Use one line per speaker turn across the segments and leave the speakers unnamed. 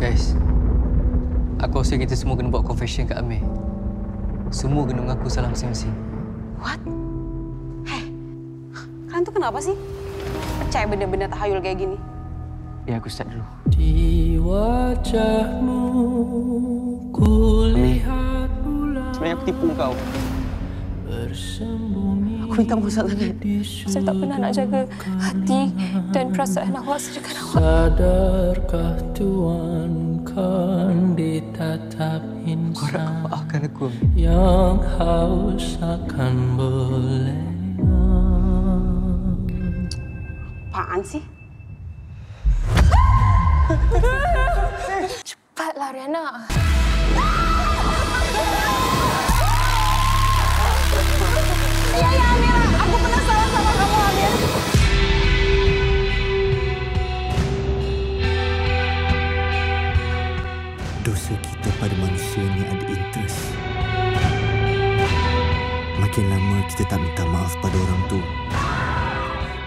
Guys, aku rasa kita semua kena buat confession kat Amir. Semua kena mengaku salah masing-masing.
What? Hei, kalian tuh kenapa sih? Percaya benda-benda tahayul kayak gini?
Ya, aku start dulu.
Di wajahmu kulihat bulan
Sebenarnya aku tipu kau.
bersembunyi
Aku minta maaf sangat.
Saya tak pernah nak jaga hati dan perasaan awak sedekat awak.
Sadarkah Tuhan kan ditatap insan
maafkan aku,
yang haus akan belean
Apaan sih?
Cepatlah Riana.
Iya, iya, Amira. Aku pernah salah sama kamu, Amir.
dosa kita pada manusia ni ada interest. Makin lama kita tak minta maaf pada orang tu,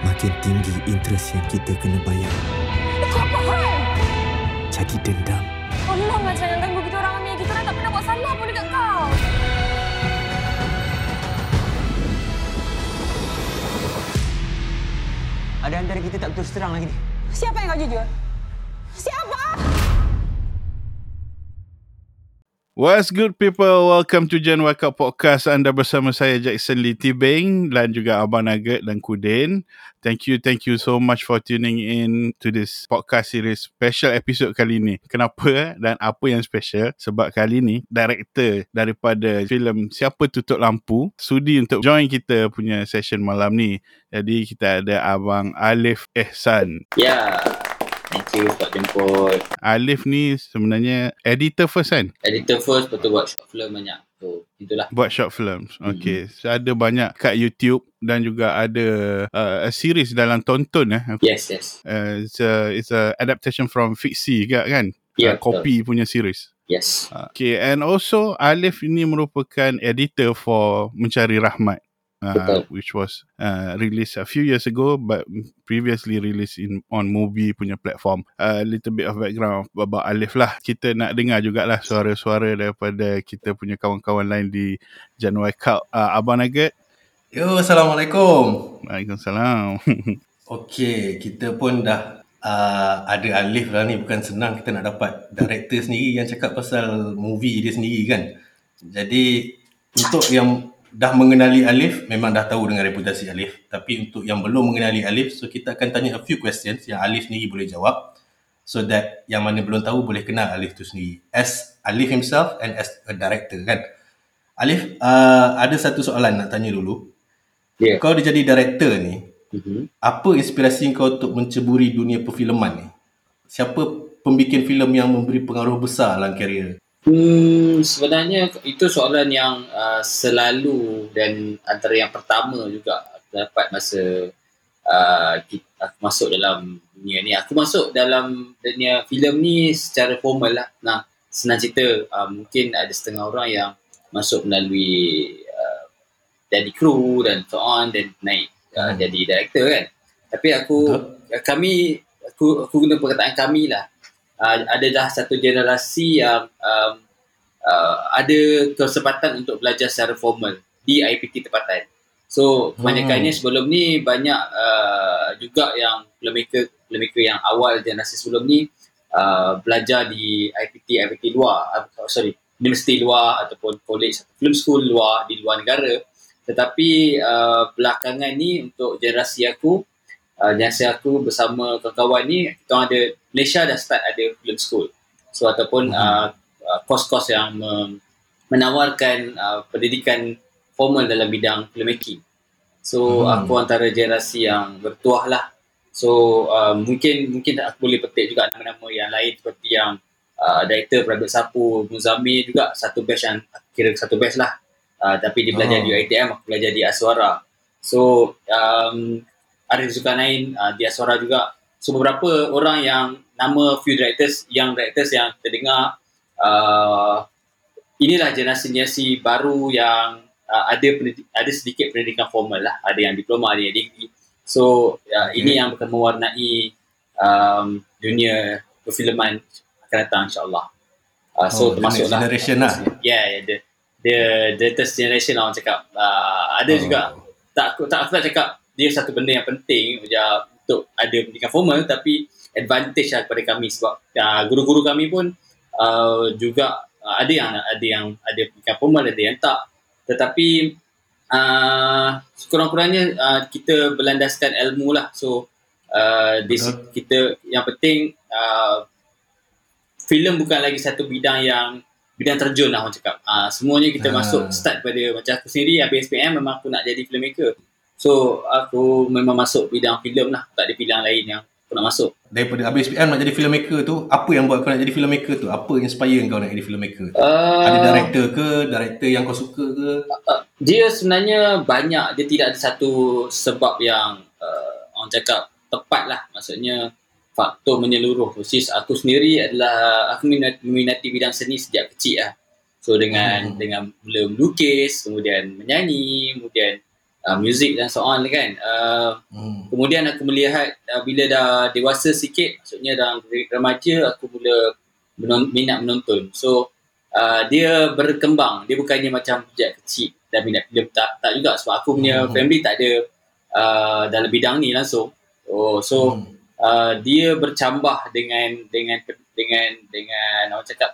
makin tinggi interest yang kita kena bayar.
Itu apa hal?
Jadi dendam.
Tolonglah jangan ganggu
Ada antara kita tak betul terang lagi ni.
Siapa yang gak jujur? Siapa?
What's good people? Welcome to Gen Wake Up Podcast. Anda bersama saya Jackson Lee Tibing dan juga Abang Nugget dan Kudin. Thank you, thank you so much for tuning in to this podcast series special episode kali ni. Kenapa dan apa yang special? Sebab kali ni director daripada filem Siapa Tutup Lampu sudi untuk join kita punya session malam ni. Jadi kita ada Abang Alif Ehsan.
Ya, thank you sebab jemput.
Alif ni sebenarnya editor first kan?
Editor first, betul buat short film banyak. So, itulah.
buat short films. Okay. So ada banyak kat YouTube dan juga ada uh, a series dalam tonton eh.
Yes, yes.
Uh, it's a it's a adaptation from fiksi ke kan?
Ya,
uh, copy punya series.
Yes.
Uh, Okay, and also Alif ini merupakan editor for Mencari Rahmat. Uh, which was uh, released a few years ago but previously released in on movie punya platform a little bit of background about Alif lah kita nak dengar jugalah suara-suara daripada kita punya kawan-kawan lain di January Cup uh, Abang Nugget
Yo, Assalamualaikum.
Waalaikumsalam
Okey, kita pun dah uh, ada Alif lah ni. Bukan senang kita nak dapat director sendiri yang cakap pasal movie dia sendiri kan. Jadi, untuk yang dah mengenali Alif, memang dah tahu dengan reputasi Alif. Tapi untuk yang belum mengenali Alif, so kita akan tanya a few questions yang Alif sendiri boleh jawab. So that yang mana belum tahu boleh kenal Alif tu sendiri. As Alif himself and as a director kan. Alif, uh, ada satu soalan nak tanya dulu.
Ya.
Kau dah jadi director ni,
Mm-hmm.
apa inspirasi kau untuk menceburi dunia perfilman ni? Siapa pembikin filem yang memberi pengaruh besar dalam karier?
Hmm, sebenarnya itu soalan yang uh, selalu dan antara yang pertama juga dapat masa uh, kita, aku masuk dalam dunia ni. Aku masuk dalam dunia filem ni secara formal lah. Nah, senang cerita uh, mungkin ada setengah orang yang masuk melalui uh, jadi kru dan so on dan naik uh,
Hmm.
jadi director kan. Tapi aku kami aku aku guna perkataan kami lah. Uh, ada dah satu generasi yang um, uh, ada kesempatan untuk belajar secara formal di IPT tempatan. So kebanyakannya sebelum ni banyak uh, juga yang filmmaker filmmaker yang awal generasi sebelum ni uh, belajar di IPT IPT luar uh, sorry universiti luar ataupun college atau film school luar di luar negara tetapi uh, belakangan ni untuk generasi aku uh, generasi aku bersama kawan-kawan ni kita ada Malaysia dah start ada film school. So ataupun uh, uh, kos-kos yang me- menawarkan uh, pendidikan formal dalam bidang filmmaking. So
Hmm.
aku antara generasi yang bertuah lah. So uh, mungkin mungkin aku boleh petik juga nama-nama yang lain seperti yang uh, director Prabit Sapu Muzamil juga satu batch yang kira satu batch lah. Uh, tapi dia belajar
Oh.
di UiTM aku belajar di Aswara. So um, Arif Zulkarnain uh, di Aswara juga so beberapa orang yang nama few directors yang directors yang terdengar uh, inilah generasi-generasi baru yang uh, ada pendidik, ada sedikit pendidikan formal lah ada yang diploma ada yang degree so uh, ini yang akan mewarnai um, dunia perfilman akan datang insyaAllah. Uh, so
Oh,
termasuk
next generation lah.
Yeah, yeah, the, the, the latest generation lah orang cakap. Uh, ada
Oh.
juga, tak, aku, tak, aku tak cakap dia satu benda yang penting untuk ada pendidikan formal tapi advantage lah kepada kami sebab uh, guru-guru kami pun uh, juga uh, ada yang ada yang ada pendidikan formal ada yang tak tetapi uh, kurang-kurangnya uh, kita berlandaskan ilmu lah so uh, di,
Betul.
kita yang penting uh, filem bukan lagi satu bidang yang bidang terjun lah orang cakap uh, semuanya kita
Ah.
masuk start pada macam aku sendiri habis SPM memang aku nak jadi filmmaker so aku memang masuk bidang filem lah tak ada bidang lain yang aku nak masuk
Daripada habis SPM nak jadi filmmaker tu, apa yang buat kau nak jadi filmmaker tu? Apa inspire kau nak jadi filmmaker?
uh,
Ada director ke? Director yang kau suka ke?
dia sebenarnya banyak dia tidak ada satu sebab yang uh, orang cakap tepat lah maksudnya faktor menyeluruh which is aku sendiri adalah aku minat, meminati bidang seni sejak kecil lah so dengan
Hmm.
dengan mula melukis kemudian menyanyi kemudian uh, muzik dan so on kan uh,
Hmm.
kemudian aku melihat uh, bila dah dewasa sikit maksudnya dalam remaja aku mula menon- minat menonton so uh, dia berkembang dia bukannya macam sejak kecil dan minat filem tak tak juga sebab aku punya
Hmm.
family tak ada uh, dalam bidang ni langsung oh so
Hmm.
uh, dia bercambah dengan dengan dengan dengan orang cakap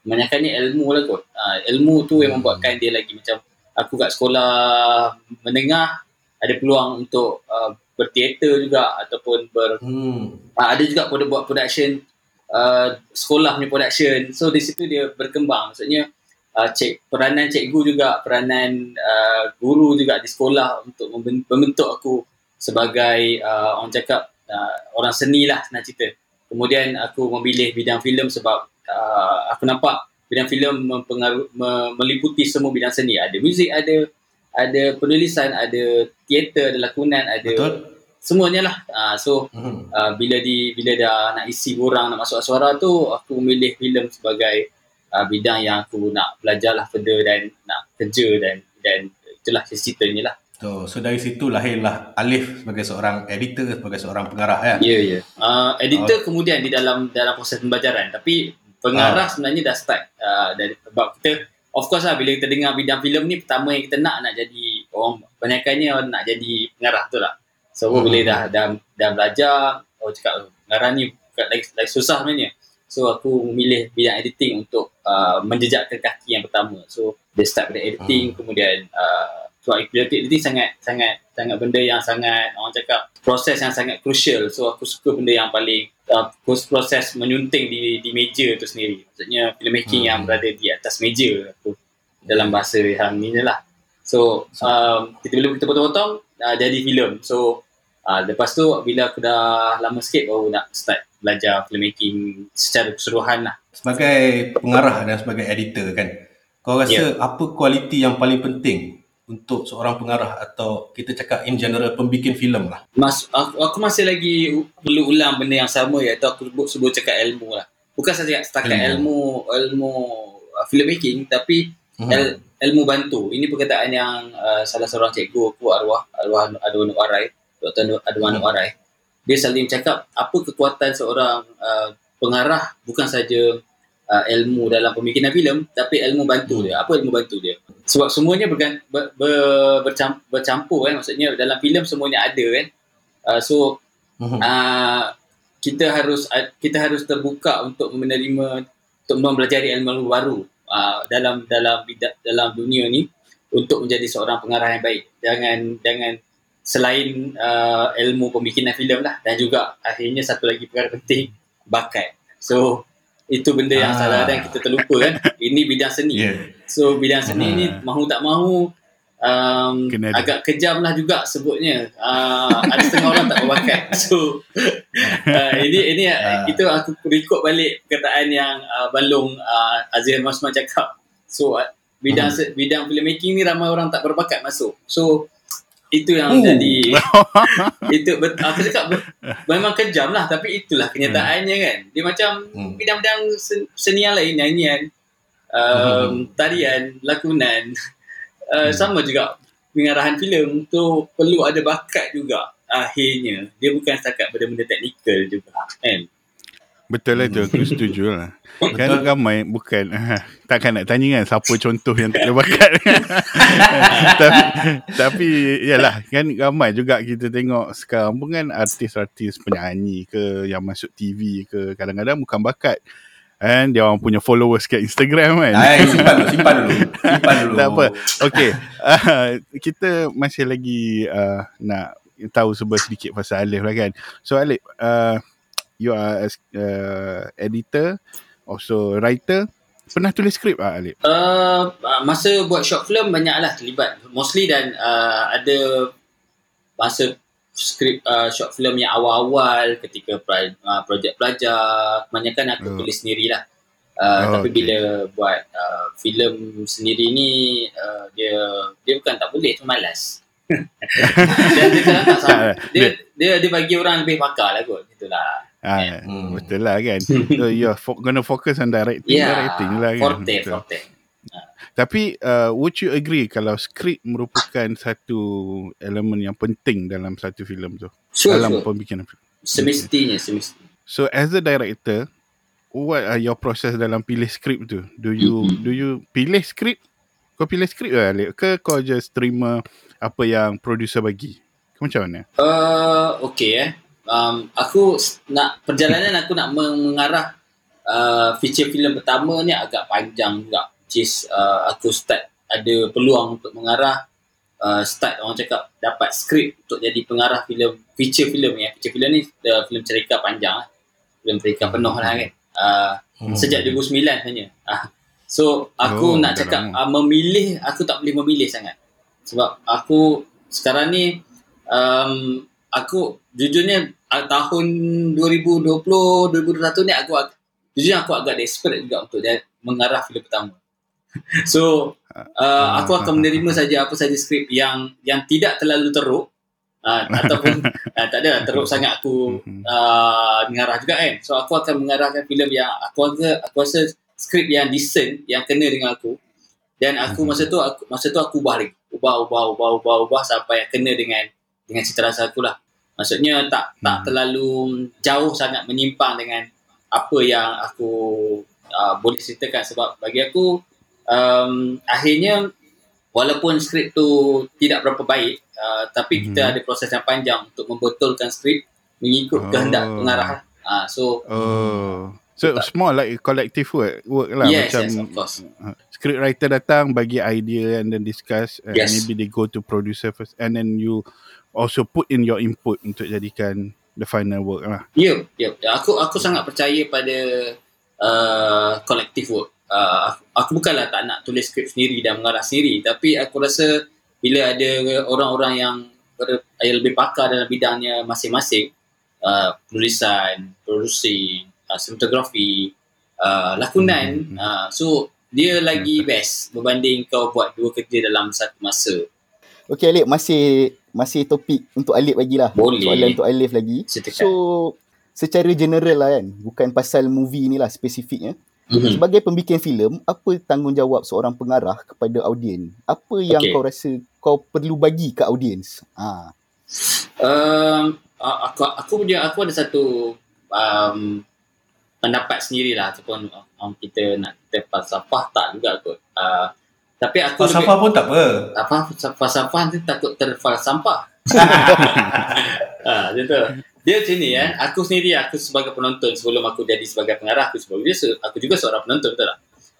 kebanyakannya ilmu lah kot uh, ilmu tu yang
Hmm.
membuatkan dia lagi macam aku kat sekolah menengah ada peluang untuk uh, berteater juga ataupun ber
Hmm.
uh, ada juga pada buat production uh, sekolah punya production. So di situ dia berkembang. Maksudnya uh, cik peranan cikgu juga peranan uh, guru juga di sekolah untuk memben- membentuk aku sebagai uh, orang cakap uh, orang seni lah senang cerita. Kemudian aku memilih bidang filem sebab uh, aku nampak bidang filem mempengaruh me, meliputi semua bidang seni ada muzik ada ada penulisan ada teater ada lakonan ada
Betul?
semuanya lah uh, so
Hmm.
uh, bila di bila dah nak isi borang nak masuk suara tu aku memilih filem sebagai uh, bidang yang aku nak belajar lah further dan nak kerja dan dan itulah ceritanya lah
So, so dari situ lahirlah Alif sebagai seorang editor, sebagai seorang pengarah ya.
ya yeah, ya yeah. uh, editor kemudian di dalam dalam proses pembelajaran tapi pengarah sebenarnya dah start uh, dari sebab kita of course lah bila kita dengar bidang filem ni pertama yang kita nak nak jadi orang kebanyakannya orang nak jadi pengarah tu lah. So
Hmm.
bila dah dah dah belajar oh cakap "Oh, pengarah ni bukan lagi, lagi susah sebenarnya. So aku memilih bidang editing untuk uh, menjejakkan kaki yang pertama. So dia start pada editing kemudian uh, so, editing sangat sangat sangat benda yang sangat orang cakap proses yang sangat crucial. So aku suka benda yang paling uh, proses menyunting di di meja tu sendiri. Maksudnya filmmaking
Hmm.
yang berada di atas meja aku dalam bahasa yang ni lah. So um, kita bila kita potong-potong uh, jadi filem. So uh, lepas tu bila aku dah lama sikit baru nak start belajar filmmaking secara keseluruhan lah.
Sebagai pengarah dan sebagai editor kan, kau rasa apa kualiti yang paling penting untuk seorang pengarah atau kita cakap in general pembikin filem lah?
Mas, aku, aku masih lagi perlu ulang benda yang sama iaitu aku sebut, sebut cakap ilmu lah. Bukan saja setakat ilmu ilmu uh, filmmaking tapi
Hmm.
il, ilmu bantu. Ini perkataan yang uh, salah seorang cikgu aku arwah arwah Adwan Warai, Dr. Adwan
Hmm.
Warai. Dia selalu cakap apa kekuatan seorang uh, pengarah bukan saja uh, ilmu dalam pembikinan filem tapi ilmu bantu dia. Apa ilmu bantu dia? Sebab semuanya bergan, ber, ber, bercam, bercampur kan maksudnya dalam filem semuanya ada kan. Uh, so uh, kita harus uh, kita harus terbuka untuk menerima untuk mempelajari ilmu baru uh, dalam dalam bidang dalam dunia ni untuk menjadi seorang pengarah yang baik. Jangan jangan selain uh, ilmu pembikinan filem lah dan juga akhirnya satu lagi perkara penting bakat. So itu benda yang
Ah.
salah dan kita terlupa kan. Ini bidang seni.
Ya.
So bidang seni
Ah.
ni mahu tak mahu um,
Kena
agak kejam lah juga sebutnya. Uh, ada setengah orang tak berbakat. So uh, ini ini
Ah.
itu aku record balik perkataan yang uh, Balong uh, Azir Masman cakap. So uh, bidang
hmm.
bidang filmmaking ni ramai orang tak berbakat masuk. So itu yang
Oh.
jadi. Itu bet, aku cakap ber, memang kejam lah tapi itulah kenyataannya kan. Dia macam
Hmm.
bidang-bidang sen- seni yang lain nyanyian um, tarian lakonan. Uh, sama juga pengarahan filem tu perlu ada bakat juga akhirnya. Dia bukan setakat benda-benda teknikal juga kan?
Betul lah tu Aku setuju lah Kan ramai Bukan Takkan nak tanya kan Siapa contoh yang tak ada bakat Tapi Tapi Yalah Kan ramai juga Kita tengok Sekarang pun kan Artis-artis penyanyi ke Yang masuk TV ke Kadang-kadang bukan bakat And dia orang punya followers kat Instagram kan
Hai, simpan dulu, simpan dulu. Simpan dulu.
tak apa. Okay. Uh, kita masih lagi uh, nak tahu sebuah sedikit pasal Alif lah kan. So Alif, uh, you are as uh, editor, also writer. Pernah tulis skrip ah Alif?
Uh, masa buat short film banyaklah terlibat. Mostly dan uh, ada masa skrip uh, short film yang awal-awal ketika pra- uh, projek pelajar kebanyakan aku
Oh.
tulis sendirilah. Uh,
Oh,
tapi
okay.
bila buat uh, filem sendiri ni uh, dia dia bukan tak boleh tu malas. Dan dia tak sama. Dia, dia dia bagi orang lebih pakar lah kot. Itulah.
Ah,
Hmm.
Betul lah kan. So you're fo- gonna focus on directing,
Ya,
directing lah kan.
forte,
Betul.
forte.
Tapi uh, would you agree kalau skrip merupakan satu elemen yang penting dalam satu filem tu?
Sure,
dalam
sure.
pembikinan filem.
Semestinya, semestinya.
So as a director, what are your process dalam pilih skrip tu? Do you
Mhm.
do you pilih skrip? Kau pilih skrip ke Alif? Ke kau just terima apa yang producer bagi? Kau macam mana?
Uh, okay eh. Um, aku nak perjalanan aku nak meng- mengarah uh, feature filem pertama ni agak panjang juga. Which is uh, aku start ada peluang untuk mengarah uh, start orang cakap dapat skrip untuk jadi pengarah filem feature filem ya. Feature filem ni uh, filem cerita panjang lah. Filem cerita penuh lah kan. Uh,
Hmm.
sejak 2009 sebenarnya. Ah. So aku
Oh,
nak cakap uh, memilih aku tak boleh memilih sangat. Sebab aku sekarang ni um, aku jujurnya uh, tahun 2020 2021 ni aku jujurnya aku agak desperate juga untuk dia mengarah filem pertama. so uh, aku akan menerima saja apa saja skrip yang yang tidak terlalu teruk uh, ataupun uh, tak ada teruk sangat aku uh, mengarah juga kan. So aku akan mengarahkan filem yang aku rasa aku rasa skrip yang decent yang kena dengan aku. Dan aku masa tu aku masa tu aku ubah lagi. Ubah ubah ubah ubah ubah sampai yang kena dengan dengan cita rasa aku lah. Maksudnya tak tak
Hmm.
terlalu jauh sangat menyimpang dengan apa yang aku uh, boleh ceritakan sebab bagi aku um, akhirnya walaupun skrip tu tidak berapa baik uh, tapi kita
Mhm.
ada proses yang panjang untuk membetulkan skrip mengikut
Oh.
kehendak pengarah. Uh, so
Oh. So it's more like collective work, work lah
yes,
macam
yes, of course.
uh, script writer datang bagi idea and then discuss and
Yes.
maybe they go to producer first and then you also put in your input untuk jadikan the final work lah.
Ya, yeah, yeah. aku aku sangat percaya pada uh, collective work. Uh, aku, aku bukanlah tak nak tulis skrip sendiri dan mengarah sendiri, tapi aku rasa bila ada orang-orang yang ber, yang lebih pakar dalam bidangnya masing-masing, uh, penulisan, producing, uh, cinematography, uh, lakonan,
Hmm.
uh, so dia lagi best berbanding kau buat dua kerja dalam satu masa.
Okey Alif, masih masih topik untuk Alif lagi lah.
Boleh.
Soalan untuk Alif lagi.
Silakan.
So, secara general lah kan, bukan pasal movie ni lah spesifiknya.
Mhm.
Sebagai pembikin filem, apa tanggungjawab seorang pengarah kepada audiens? Apa yang
Okey.
kau rasa kau perlu bagi ke audiens? Ha.
Um, aku aku punya aku ada satu um, pendapat sendirilah ataupun um, kita nak kita falsafah tak juga kot. Uh, tapi aku
Falsafah pun tak apa.
apa falsafah nanti takut terfalsampah. ah, gitu. Dia macam ni kan. Aku sendiri aku sebagai penonton sebelum aku jadi sebagai pengarah aku sebelum dia aku juga seorang penonton betul tak?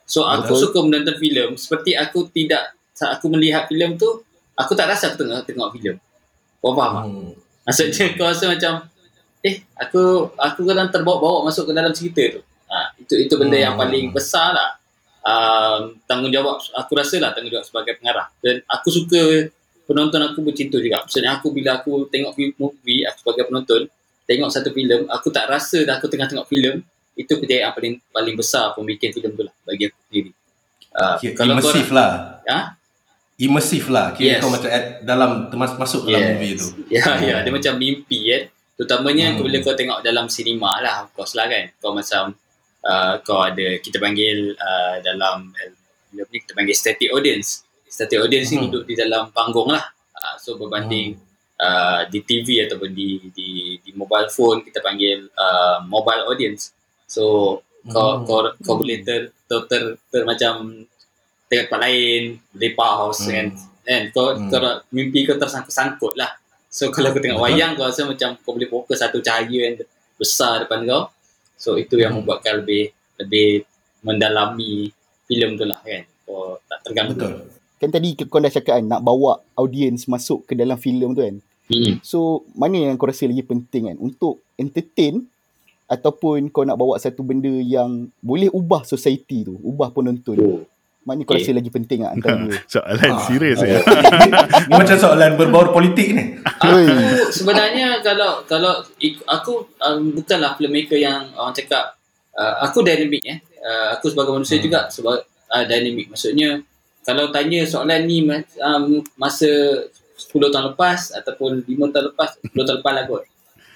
So aku
Betul.
suka menonton filem seperti aku tidak saat aku melihat filem tu aku tak rasa aku tengok tengok filem. Kau faham tak?
Hmm.
Maksudnya kau rasa macam eh aku aku kadang terbawa-bawa masuk ke dalam cerita tu. Ha, itu itu benda yang
Hmm.
paling besar lah. Um, tanggungjawab aku rasa lah tanggungjawab sebagai pengarah. Dan aku suka penonton aku bercinta juga. Maksudnya aku bila aku tengok movie aku sebagai penonton tengok satu filem aku tak rasa dah aku tengah tengok filem itu kejayaan paling paling besar pembikin filem tu lah bagi aku sendiri. Uh,
Kira
kalau
Immersif
nak-
lah.
Ha?
Immersif lah. Kira
Yes.
kau macam add dalam termas, masuk dalam
Yes.
movie tu.
Ya,
Hmm.
ya, dia macam mimpi kan. Terutamanya
Hmm.
bila kau tengok dalam sinema lah, of course lah kan. Kau macam uh, kau ada kita panggil uh, dalam ni kita panggil static audience. Static audience ni
Hmm.
duduk di dalam panggung lah. Uh, so berbanding uh, di TV ataupun di di di mobile phone kita panggil uh, mobile audience. So kau
Hmm.
kau kau boleh ter ter, ter, ter macam tengok tempat lain, lepak house
Hmm.
kan. Kan kau,
Hmm.
kau mimpi kau tersangkut-sangkut lah. So kalau kau tengok wayang kau rasa macam kau boleh fokus satu cahaya yang besar depan kau. So itu yang
Hmm.
membuatkan lebih lebih mendalami filem tu lah kan. Kau tak terganggu.
Betul.
Kan tadi kau dah cakap kan nak bawa audience masuk ke dalam filem tu kan.
Hmm.
So mana yang kau rasa lagi penting kan untuk entertain ataupun kau nak bawa satu benda yang boleh ubah society tu, ubah penonton.
Oh.
Mana kau
Okay.
rasa lagi penting ah antara dua?
Soalan
Ah.
serius ya.
Ni macam soalan berbaur politik ni.
Aku sebenarnya kalau kalau aku um, bukanlah filmmaker yang orang cakap uh, aku dynamic eh. Uh, aku sebagai manusia
Hmm.
juga sebagai uh, dynamic. Maksudnya kalau tanya soalan ni mas- um, masa 10 tahun lepas ataupun 5 tahun lepas, 10 tahun lepas lah kot.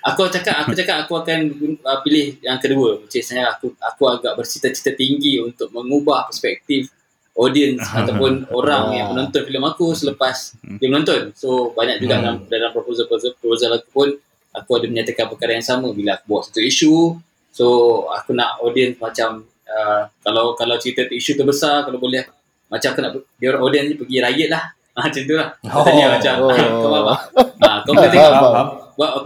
Aku cakap aku cakap aku akan uh, pilih yang kedua. Macam saya aku aku agak bercita-cita tinggi untuk mengubah perspektif audience ataupun orang yang menonton filem aku selepas dia menonton. So banyak juga dalam
Hmm.
dalam proposal proposal, proposal aku pun aku ada menyatakan perkara yang sama bila aku bawa satu isu. So aku nak audience macam uh, kalau kalau cerita tu isu tu besar kalau boleh macam aku nak biar audience ni pergi riot lah. Ah, macam tu lah.
Oh.
Tanya macam
Oh.
kau faham tak? Ah, kau boleh tengok
Faham,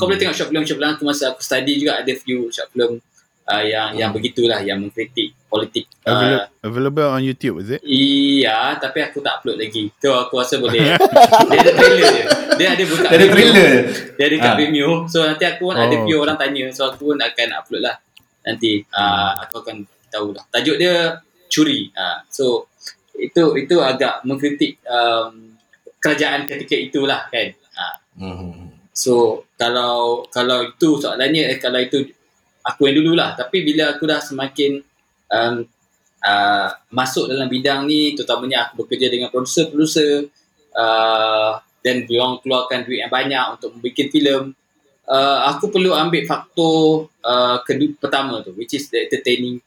kau boleh tengok short film short film aku masa aku study juga ada few short film uh, yang yang begitulah yang mengkritik politik. Uh,
Available, available on YouTube is it?
iya, tapi aku tak upload lagi. Tu aku rasa boleh. dia ada trailer je. Dia ada buka
Dia ada trailer.
Dia ada kat
Ah.
Vimeo. So nanti aku pun ada
Oh,
few orang tanya. So aku pun akan upload lah. Nanti uh, aku akan tahu lah. Tajuk dia Curi. Uh, so itu itu agak mengkritik um, kerajaan ketika itulah kan. Uh,
Hmm.
So kalau kalau itu soalannya eh, kalau itu aku yang dululah tapi bila aku dah semakin um, uh, masuk dalam bidang ni terutamanya aku bekerja dengan producer-producer uh, dan diorang keluarkan duit yang banyak untuk membuat filem uh, aku perlu ambil faktor uh, kedua pertama tu which is the entertaining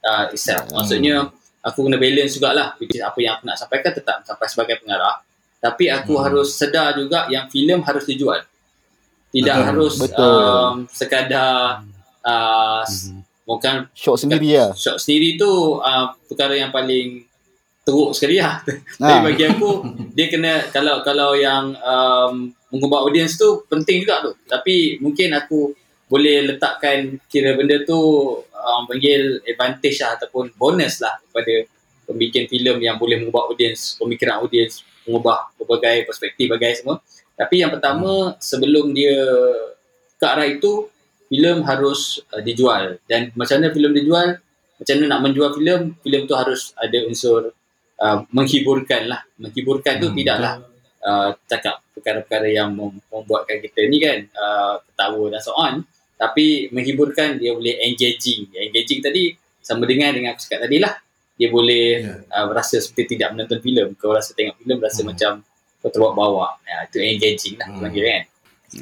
uh, itself maksudnya aku kena balance jugalah which is apa yang aku nak sampaikan tetap sampai sebagai pengarah tapi aku
Hmm.
harus sedar juga yang filem harus dijual tidak
Betul.
harus
Betul.
um, sekadar uh,
Mhm.
bukan
Shot sendiri lah.
shot sendiri tu uh, perkara yang paling teruk sekali lah. Tapi
Ha.
bagi aku dia kena kalau kalau yang um, mengubah audience tu penting juga tu. Tapi mungkin aku boleh letakkan kira benda tu um, panggil advantage lah ataupun bonus lah kepada pembikin filem yang boleh mengubah audience, pemikiran audience, mengubah berbagai perspektif bagai semua. Tapi yang pertama sebelum dia ke arah itu filem harus uh, dijual. Dan macam mana filem dijual macam mana nak menjual filem filem tu harus ada unsur uh, menghiburkan lah. Menghiburkan tu
Hmm,
tidaklah uh, cakap perkara-perkara yang mem- membuatkan kita ni kan uh, ketawa dan so on. Tapi menghiburkan dia boleh engaging. Engaging tadi sama dengan dengan aku cakap tadi lah. Dia boleh
Ya.
uh, rasa seperti tidak menonton filem kau rasa tengok filem rasa
Hmm.
macam kau terbawa-bawa. Ya, itu engaging lah
Hmm.
panggil kan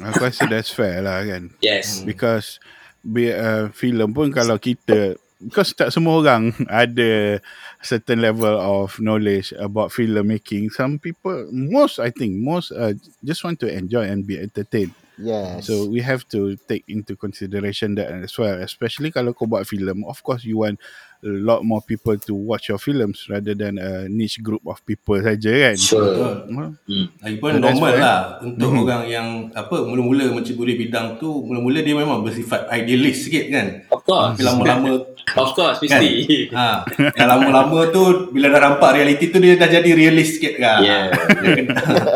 Aku rasa that's fair lah kan.
yes
Hmm.
Because be, uh, filem pun kalau kita because tak semua orang ada certain level of knowledge about film making. Some people, most I think, most uh, just want to enjoy and be entertained.
Yes.
So we have to take into consideration that as well. Especially kalau kau buat film, of course you want a lot more people to watch your films rather than a niche group of people saja kan.
sure
Betul.
Well,
Lagipun
That's
normal
right.
lah untuk
Mhm.
orang yang apa mula-mula menceburi bidang tu mula-mula dia memang bersifat idealis sikit kan.
of course
Tapi lama-lama
of course mesti
ha, yang lama-lama tu bila dah nampak realiti tu dia dah jadi realis sikit kan.
Yeah.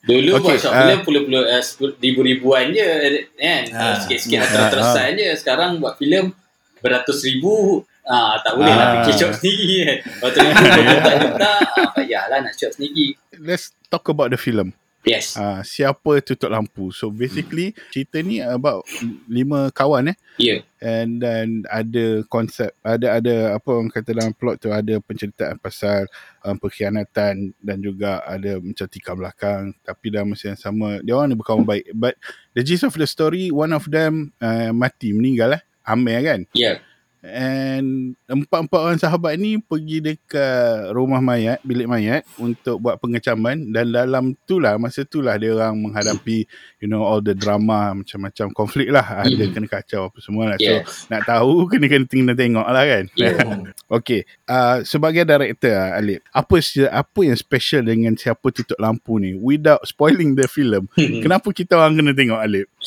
Dulu
Okay,
buat short
uh,
film puluh-puluh uh, sepuluh- ribu-ribuan je kan.
Ah.
Sikit-sikit
Ah.
atau terusan je. Sekarang buat filem beratus ribu ah tak boleh lah
Ah.
fikir shot sendiri kan. Ribu berjuta-juta ah, payahlah nak shot sendiri.
let's talk about the film.
Yes.
Uh, siapa tutup lampu? So basically cerita ni about lima kawan eh
Ya.
and then ada konsep ada ada apa orang kata dalam plot tu ada penceritaan pasal um, pengkhianatan dan juga ada macam tikar belakang tapi dalam masa yang sama dia orang ni berkawan baik but the gist of the story one of them uh, mati meninggal eh Amir kan
Ya.
And empat-empat orang sahabat ni pergi dekat rumah mayat, bilik mayat untuk buat pengecaman. Dan dalam tu lah, masa tu lah dia orang menghadapi you know all the drama macam-macam konflik lah. Ada
Mhm.
kena kacau apa semua lah.
Yeah.
So nak tahu kena kena kena tengok lah kan.
Yeah.
okay. Uh, sebagai director ah, Alip, apa apa yang special dengan siapa tutup lampu ni without spoiling the film? Kenapa kita orang kena tengok Alip?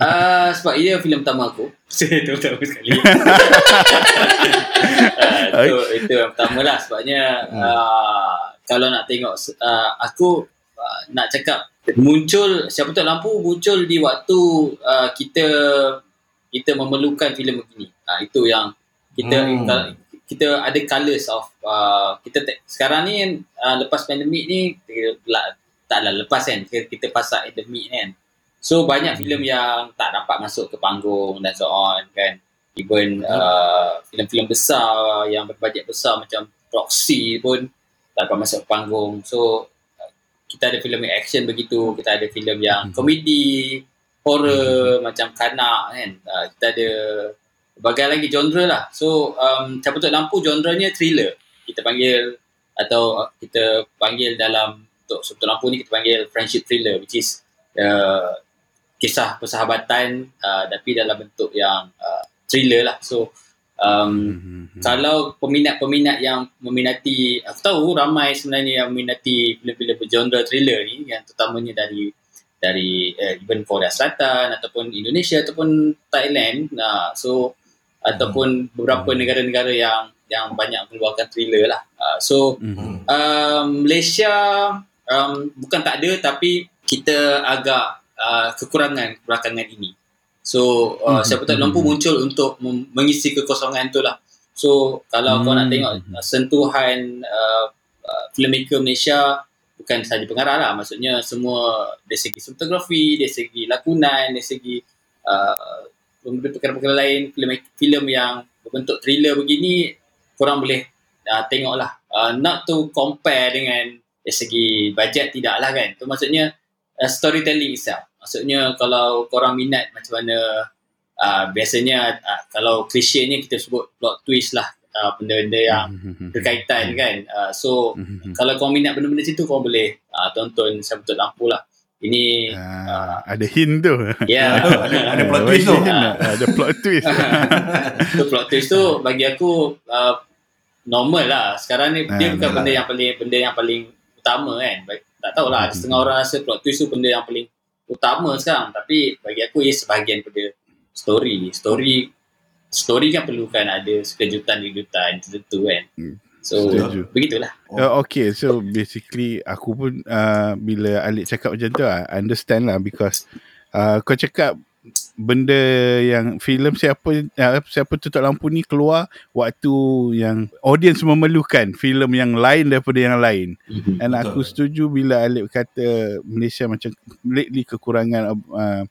Ah, sebab ia filem pertama aku. Saya tahu pertama sekali. uh, itu, itu yang pertama lah sebabnya uh, kalau nak tengok uh, aku uh, nak cakap muncul siapa tahu lampu muncul di waktu uh, kita kita memerlukan filem begini. Uh, itu yang kita
Hmm.
kita ada colours of uh, kita te- sekarang ni uh, lepas pandemik ni la- taklah lepas kan kita, kita pasal endemik kan So banyak filem yang tak dapat masuk ke panggung dan so on kan. Even uh, filem-filem besar yang berbajet besar macam Proxy pun tak dapat masuk panggung. So kita ada filem yang action begitu, kita ada filem yang komedi, horror macam Kanak kan. Uh, kita ada berbagai lagi genre lah. So um, Siapa Tutup Lampu genrenya thriller. Kita panggil atau uh, kita panggil dalam untuk Tutup Lampu ni kita panggil friendship thriller which is uh, kisah persahabatan uh, tapi dalam bentuk yang uh, thriller lah. So um,
Mhm.
kalau peminat-peminat yang meminati aku tahu ramai sebenarnya yang meminati filem-filem bergenre thriller ni yang terutamanya dari dari uh, even Korea Selatan ataupun Indonesia ataupun Thailand nah so ataupun beberapa negara-negara yang yang banyak mengeluarkan thriller lah uh, so
Mhm.
um, Malaysia um, bukan tak ada tapi kita agak uh, kekurangan belakangan ini. So uh,
Mhm,
siapa tak
mhm.
mampu muncul untuk mem- mengisi kekosongan tu lah. So kalau kau nak
Hmm,
tengok uh, sentuhan uh, uh, filmmaker Malaysia bukan sahaja pengarah lah. Maksudnya semua dari segi fotografi, dari segi lakonan, dari segi uh, perkara-perkara lain, filem filem yang berbentuk thriller begini korang boleh uh, tengok lah. Uh, not to compare dengan dari segi bajet tidak lah kan. Tu maksudnya uh, storytelling itself. Maksudnya kalau korang minat macam mana uh, biasanya uh, kalau klise-nya kita sebut plot twist lah uh, benda-benda yang berkaitan kan. Uh, so kalau kau minat benda-benda situ kau boleh uh, tonton Siapa Tutup Lampu lah. Ini
Ah, ada hint tu.
ya
ada, ada plot twist tu.
Ada plot twist.
tu plot twist tu bagi aku uh, normal lah. Sekarang ni dia
Ah,
bukan benda
lah.
yang paling benda yang paling utama kan. Tak tahulah ada setengah orang rasa plot twist tu benda yang paling utama sekarang tapi bagi aku ia sebahagian pada story. Story story kan perlukan ada kejutan-kejutan tertentu kan.
Hmm,
So
setuju.
begitulah.
Uh, okay, so basically aku pun uh, bila Alik cakap macam tu, I understand lah because uh, kau cakap benda yang filem siapa uh, siapa tutup lampu ni keluar waktu yang audience memerlukan filem yang lain daripada yang lain.
Mhm.
And
Betul.
aku setuju bila Alip kata Malaysia macam lately kekurangan uh,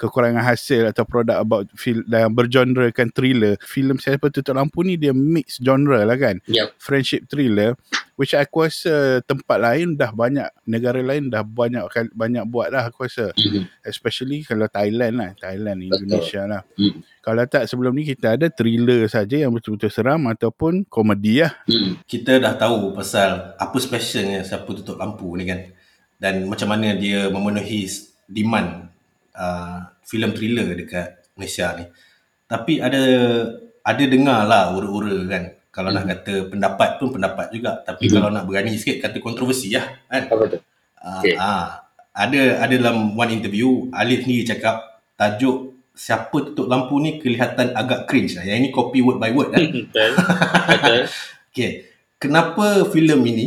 kekurangan hasil atau produk about fil yang bergenrekan thriller. Filem Siapa Tutup Lampu ni dia mix genre lah kan.
Yup.
Friendship thriller which aku rasa tempat lain dah banyak negara lain dah banyak banyak buat dah aku rasa
Mhm.
especially kalau Thailand lah Thailand
Betul.
Indonesia lah
Mhm.
kalau tak sebelum ni kita ada thriller saja yang betul-betul seram ataupun komedi lah
Mhm.
kita dah tahu pasal apa specialnya siapa tutup lampu ni kan dan macam mana dia memenuhi demand uh, filem thriller dekat Malaysia ni tapi ada ada dengar lah ura-ura kan kalau nak kata pendapat pun pendapat juga tapi
Hmm.
kalau nak berani sikit kata kontroversi lah kan
Apa tu?
Ah,
Okay.
ah, ada ada dalam one interview Alif sendiri cakap tajuk siapa tutup lampu ni kelihatan agak cringe lah. Yang ini copy word by word kan.
Betul. Betul.
Okay. Kenapa filem ini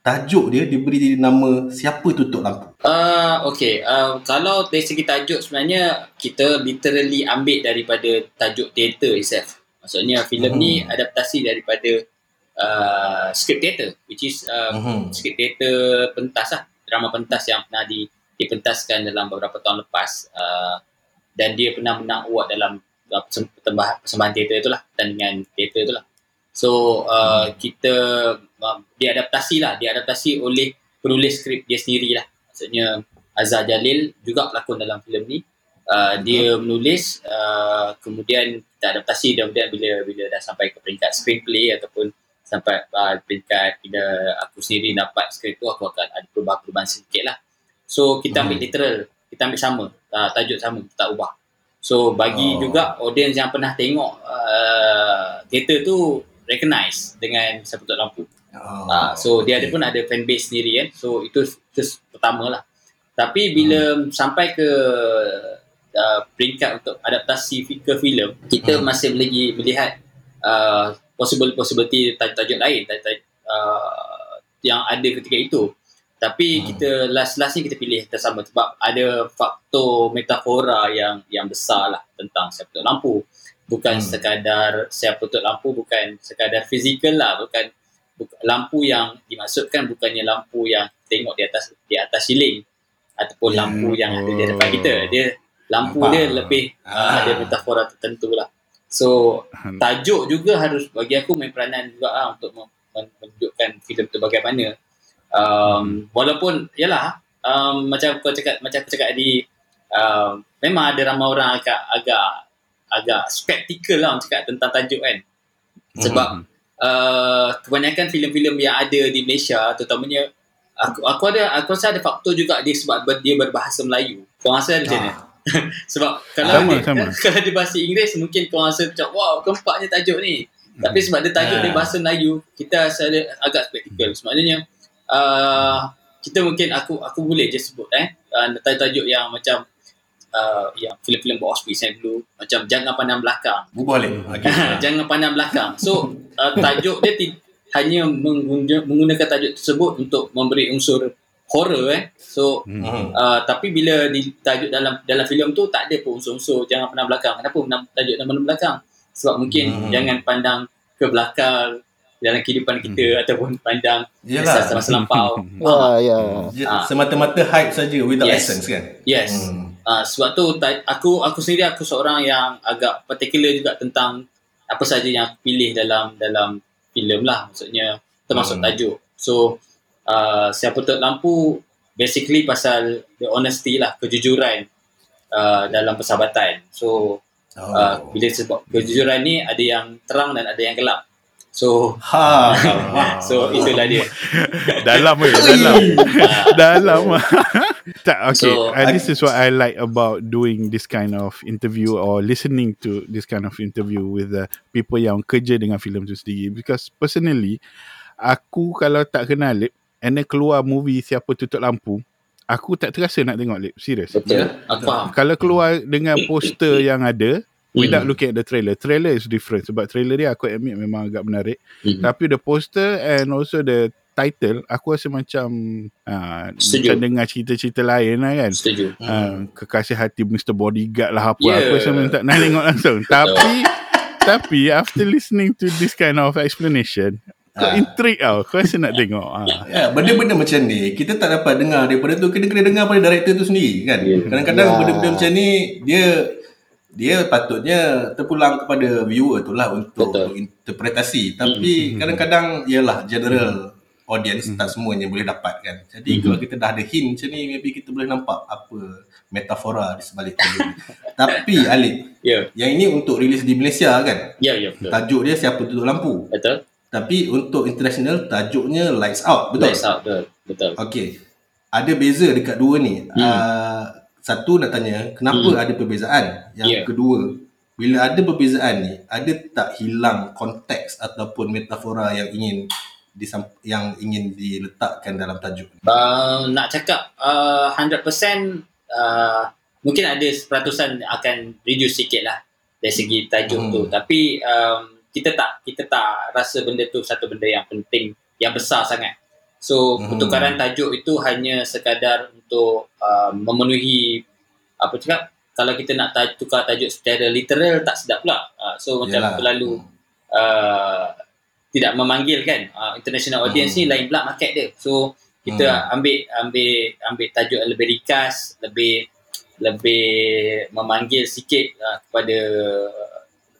tajuk dia diberi nama siapa tutup lampu?
Uh, okay, uh, kalau dari segi tajuk sebenarnya kita literally ambil daripada tajuk teater itself. Maksudnya filem
Hmm.
ni adaptasi daripada uh, script teater which is uh,
Mhm.
script teater pentas lah. Drama pentas yang pernah di, dipentaskan dalam beberapa tahun lepas uh, dan dia pernah menang award dalam uh, persem- persembahan, persembahan teater itulah tandingan teater itulah. So uh, kita uh, diadaptasi lah, diadaptasi oleh penulis skrip dia sendiri lah. Maksudnya Azhar Jalil juga pelakon dalam filem ni. Uh, dia menulis uh, kemudian kita adaptasi dan kemudian bila bila dah sampai ke peringkat screenplay ataupun sampai uh, peringkat bila aku sendiri dapat skrip tu aku akan ada perubahan-perubahan sedikit lah so kita ambil
Hmm.
literal kita ambil sama uh, tajuk sama kita tak ubah so bagi
Oh.
juga audience yang pernah tengok uh, teater tu recognize dengan Tutup Lampu
Oh,
Ah, so dia ada
okay.
pun ada fan base sendiri kan. So itu itu pertama lah. Tapi bila hmm. sampai ke uh, peringkat untuk adaptasi ke filem, kita
Hmm.
masih lagi melihat uh, possible possibility tajuk-tajuk lain tajuk, uh, yang ada ketika itu. Tapi
Hmm.
kita last last ni kita pilih tersama sebab ada faktor metafora yang yang besar lah tentang tutup lampu. Bukan
Hmm.
sekadar siapa tutup lampu bukan sekadar fizikal lah bukan bukan, lampu yang dimaksudkan bukannya lampu yang tengok di atas di atas ceiling ataupun
Hmm.
lampu yang ada di depan kita dia lampu
Nampak.
dia lebih
Ah.
ada metafora tertentu lah so tajuk juga harus bagi aku main peranan juga lah untuk menunjukkan filem tu bagaimana um, walaupun yalah um, macam kau cakap macam aku cakap tadi um, memang ada ramai orang agak agak agak skeptikal lah cakap tentang tajuk kan sebab
Mhm.
uh, kebanyakan filem-filem yang ada di Malaysia terutamanya aku aku ada aku rasa ada faktor juga dia sebab ber- dia berbahasa Melayu. Kau rasa macam mana? sebab kalau
Sama,
dia,
sama.
kalau dia bahasa Inggeris mungkin kau rasa macam wow kempaknya tajuk ni. Tapi sebab dia tajuk dia
Ah.
bahasa Melayu, kita rasa agak skeptikal. Sebenarnya uh, kita mungkin aku aku boleh je sebut eh uh, tajuk-tajuk yang macam uh, yang filem-filem auspice yang dulu macam jangan pandang belakang
balik. Okay.
jangan pandang belakang. So uh, tajuk dia ti- hanya mengguna, menggunakan tajuk tersebut untuk memberi unsur horror eh. So
Hmm.
uh, tapi bila di tajuk dalam dalam filem tu tak ada pun unsur-unsur jangan pandang belakang. Kenapa menam, tajuk jangan pandang belakang? Sebab mungkin
Hmm.
jangan pandang ke belakang dalam kehidupan kita ataupun pandang
Yalah.
kisah masa lampau.
Wah, ya.
Je-
Ah.
Semata-mata hype saja without
Yes.
essence kan?
Yes.
Hmm.
Uh, sebab tu aku aku sendiri aku seorang yang agak particular juga tentang apa saja yang aku pilih dalam dalam filem lah maksudnya termasuk
Hmm.
tajuk. So uh, siapa tutup lampu basically pasal the honesty lah kejujuran uh, dalam persahabatan. So
Oh.
uh, bila sebab kejujuran ni ada yang terang dan ada yang gelap. So
Ha.
so itulah dia.
dalam weh, dalam. dalam. tak, okay.
So,
uh, this is what I like about doing this kind of interview or listening to this kind of interview with the people yang kerja dengan filem tu sendiri. Because personally, aku kalau tak kenal Lip, and then keluar movie Siapa Tutup Lampu, aku tak terasa nak tengok Lip. Serius.
Betul.
Ya,
Aku faham.
Kalau keluar dengan poster yang ada, without
Hmm.
looking at the trailer. Trailer is different sebab trailer dia aku admit memang agak menarik.
Hmm.
Tapi the poster and also the title aku rasa macam uh,
Setuju.
macam dengar cerita-cerita lain lah kan.
Setuju.
Uh, kekasih hati Mr. Bodyguard lah apa
Yeah.
aku rasa memang tak nak tengok langsung. tapi tapi after listening to this kind of explanation kau
Ah.
intrigue tau. Kau rasa nak tengok. Ah.
Ya, benda-benda macam ni kita tak dapat dengar daripada tu kena kena dengar pada director tu sendiri kan.
Ya.
Kadang-kadang
Ya.
benda-benda macam ni dia dia patutnya terpulang kepada viewer tu lah untuk
Betul.
interpretasi. Tapi kadang-kadang ialah general audience tak semuanya boleh dapat kan. Jadi
Mhm.
kalau kita dah ada hint macam ni maybe kita boleh nampak apa metafora di sebalik tu. Tapi Alif,
Ya,
yang ini untuk rilis di Malaysia kan.
ya, ya betul.
Tajuk dia siapa tutup lampu.
Betul.
Tapi untuk international tajuknya Lights Out, betul?
Lights out, betul. Betul.
Okey. Ada beza dekat dua ni.
Hmm.
Uh, satu nak tanya, kenapa
Hmm.
ada perbezaan? Yang
Ya.
kedua, bila ada perbezaan ni, ada tak hilang konteks ataupun metafora yang ingin disam- yang ingin diletakkan dalam tajuk ni?
Uh, nak cakap uh, 100% uh, mungkin ada peratusan akan reduce sikit lah dari segi tajuk
Hmm.
tu. Tapi um, kita tak kita tak rasa benda tu satu benda yang penting, yang besar sangat. So
Hmm.
pertukaran tajuk itu hanya sekadar untuk uh, memenuhi apa cakap kalau kita nak taj- tukar tajuk secara literal tak sedap pula. Uh, so macam
Yalah.
terlalu uh, tidak memanggil kan uh, international audience
Hmm.
ni lain pula market dia. So kita
Hmm.
ambil ambil ambil tajuk yang lebih ringkas, lebih lebih memanggil sikit uh, kepada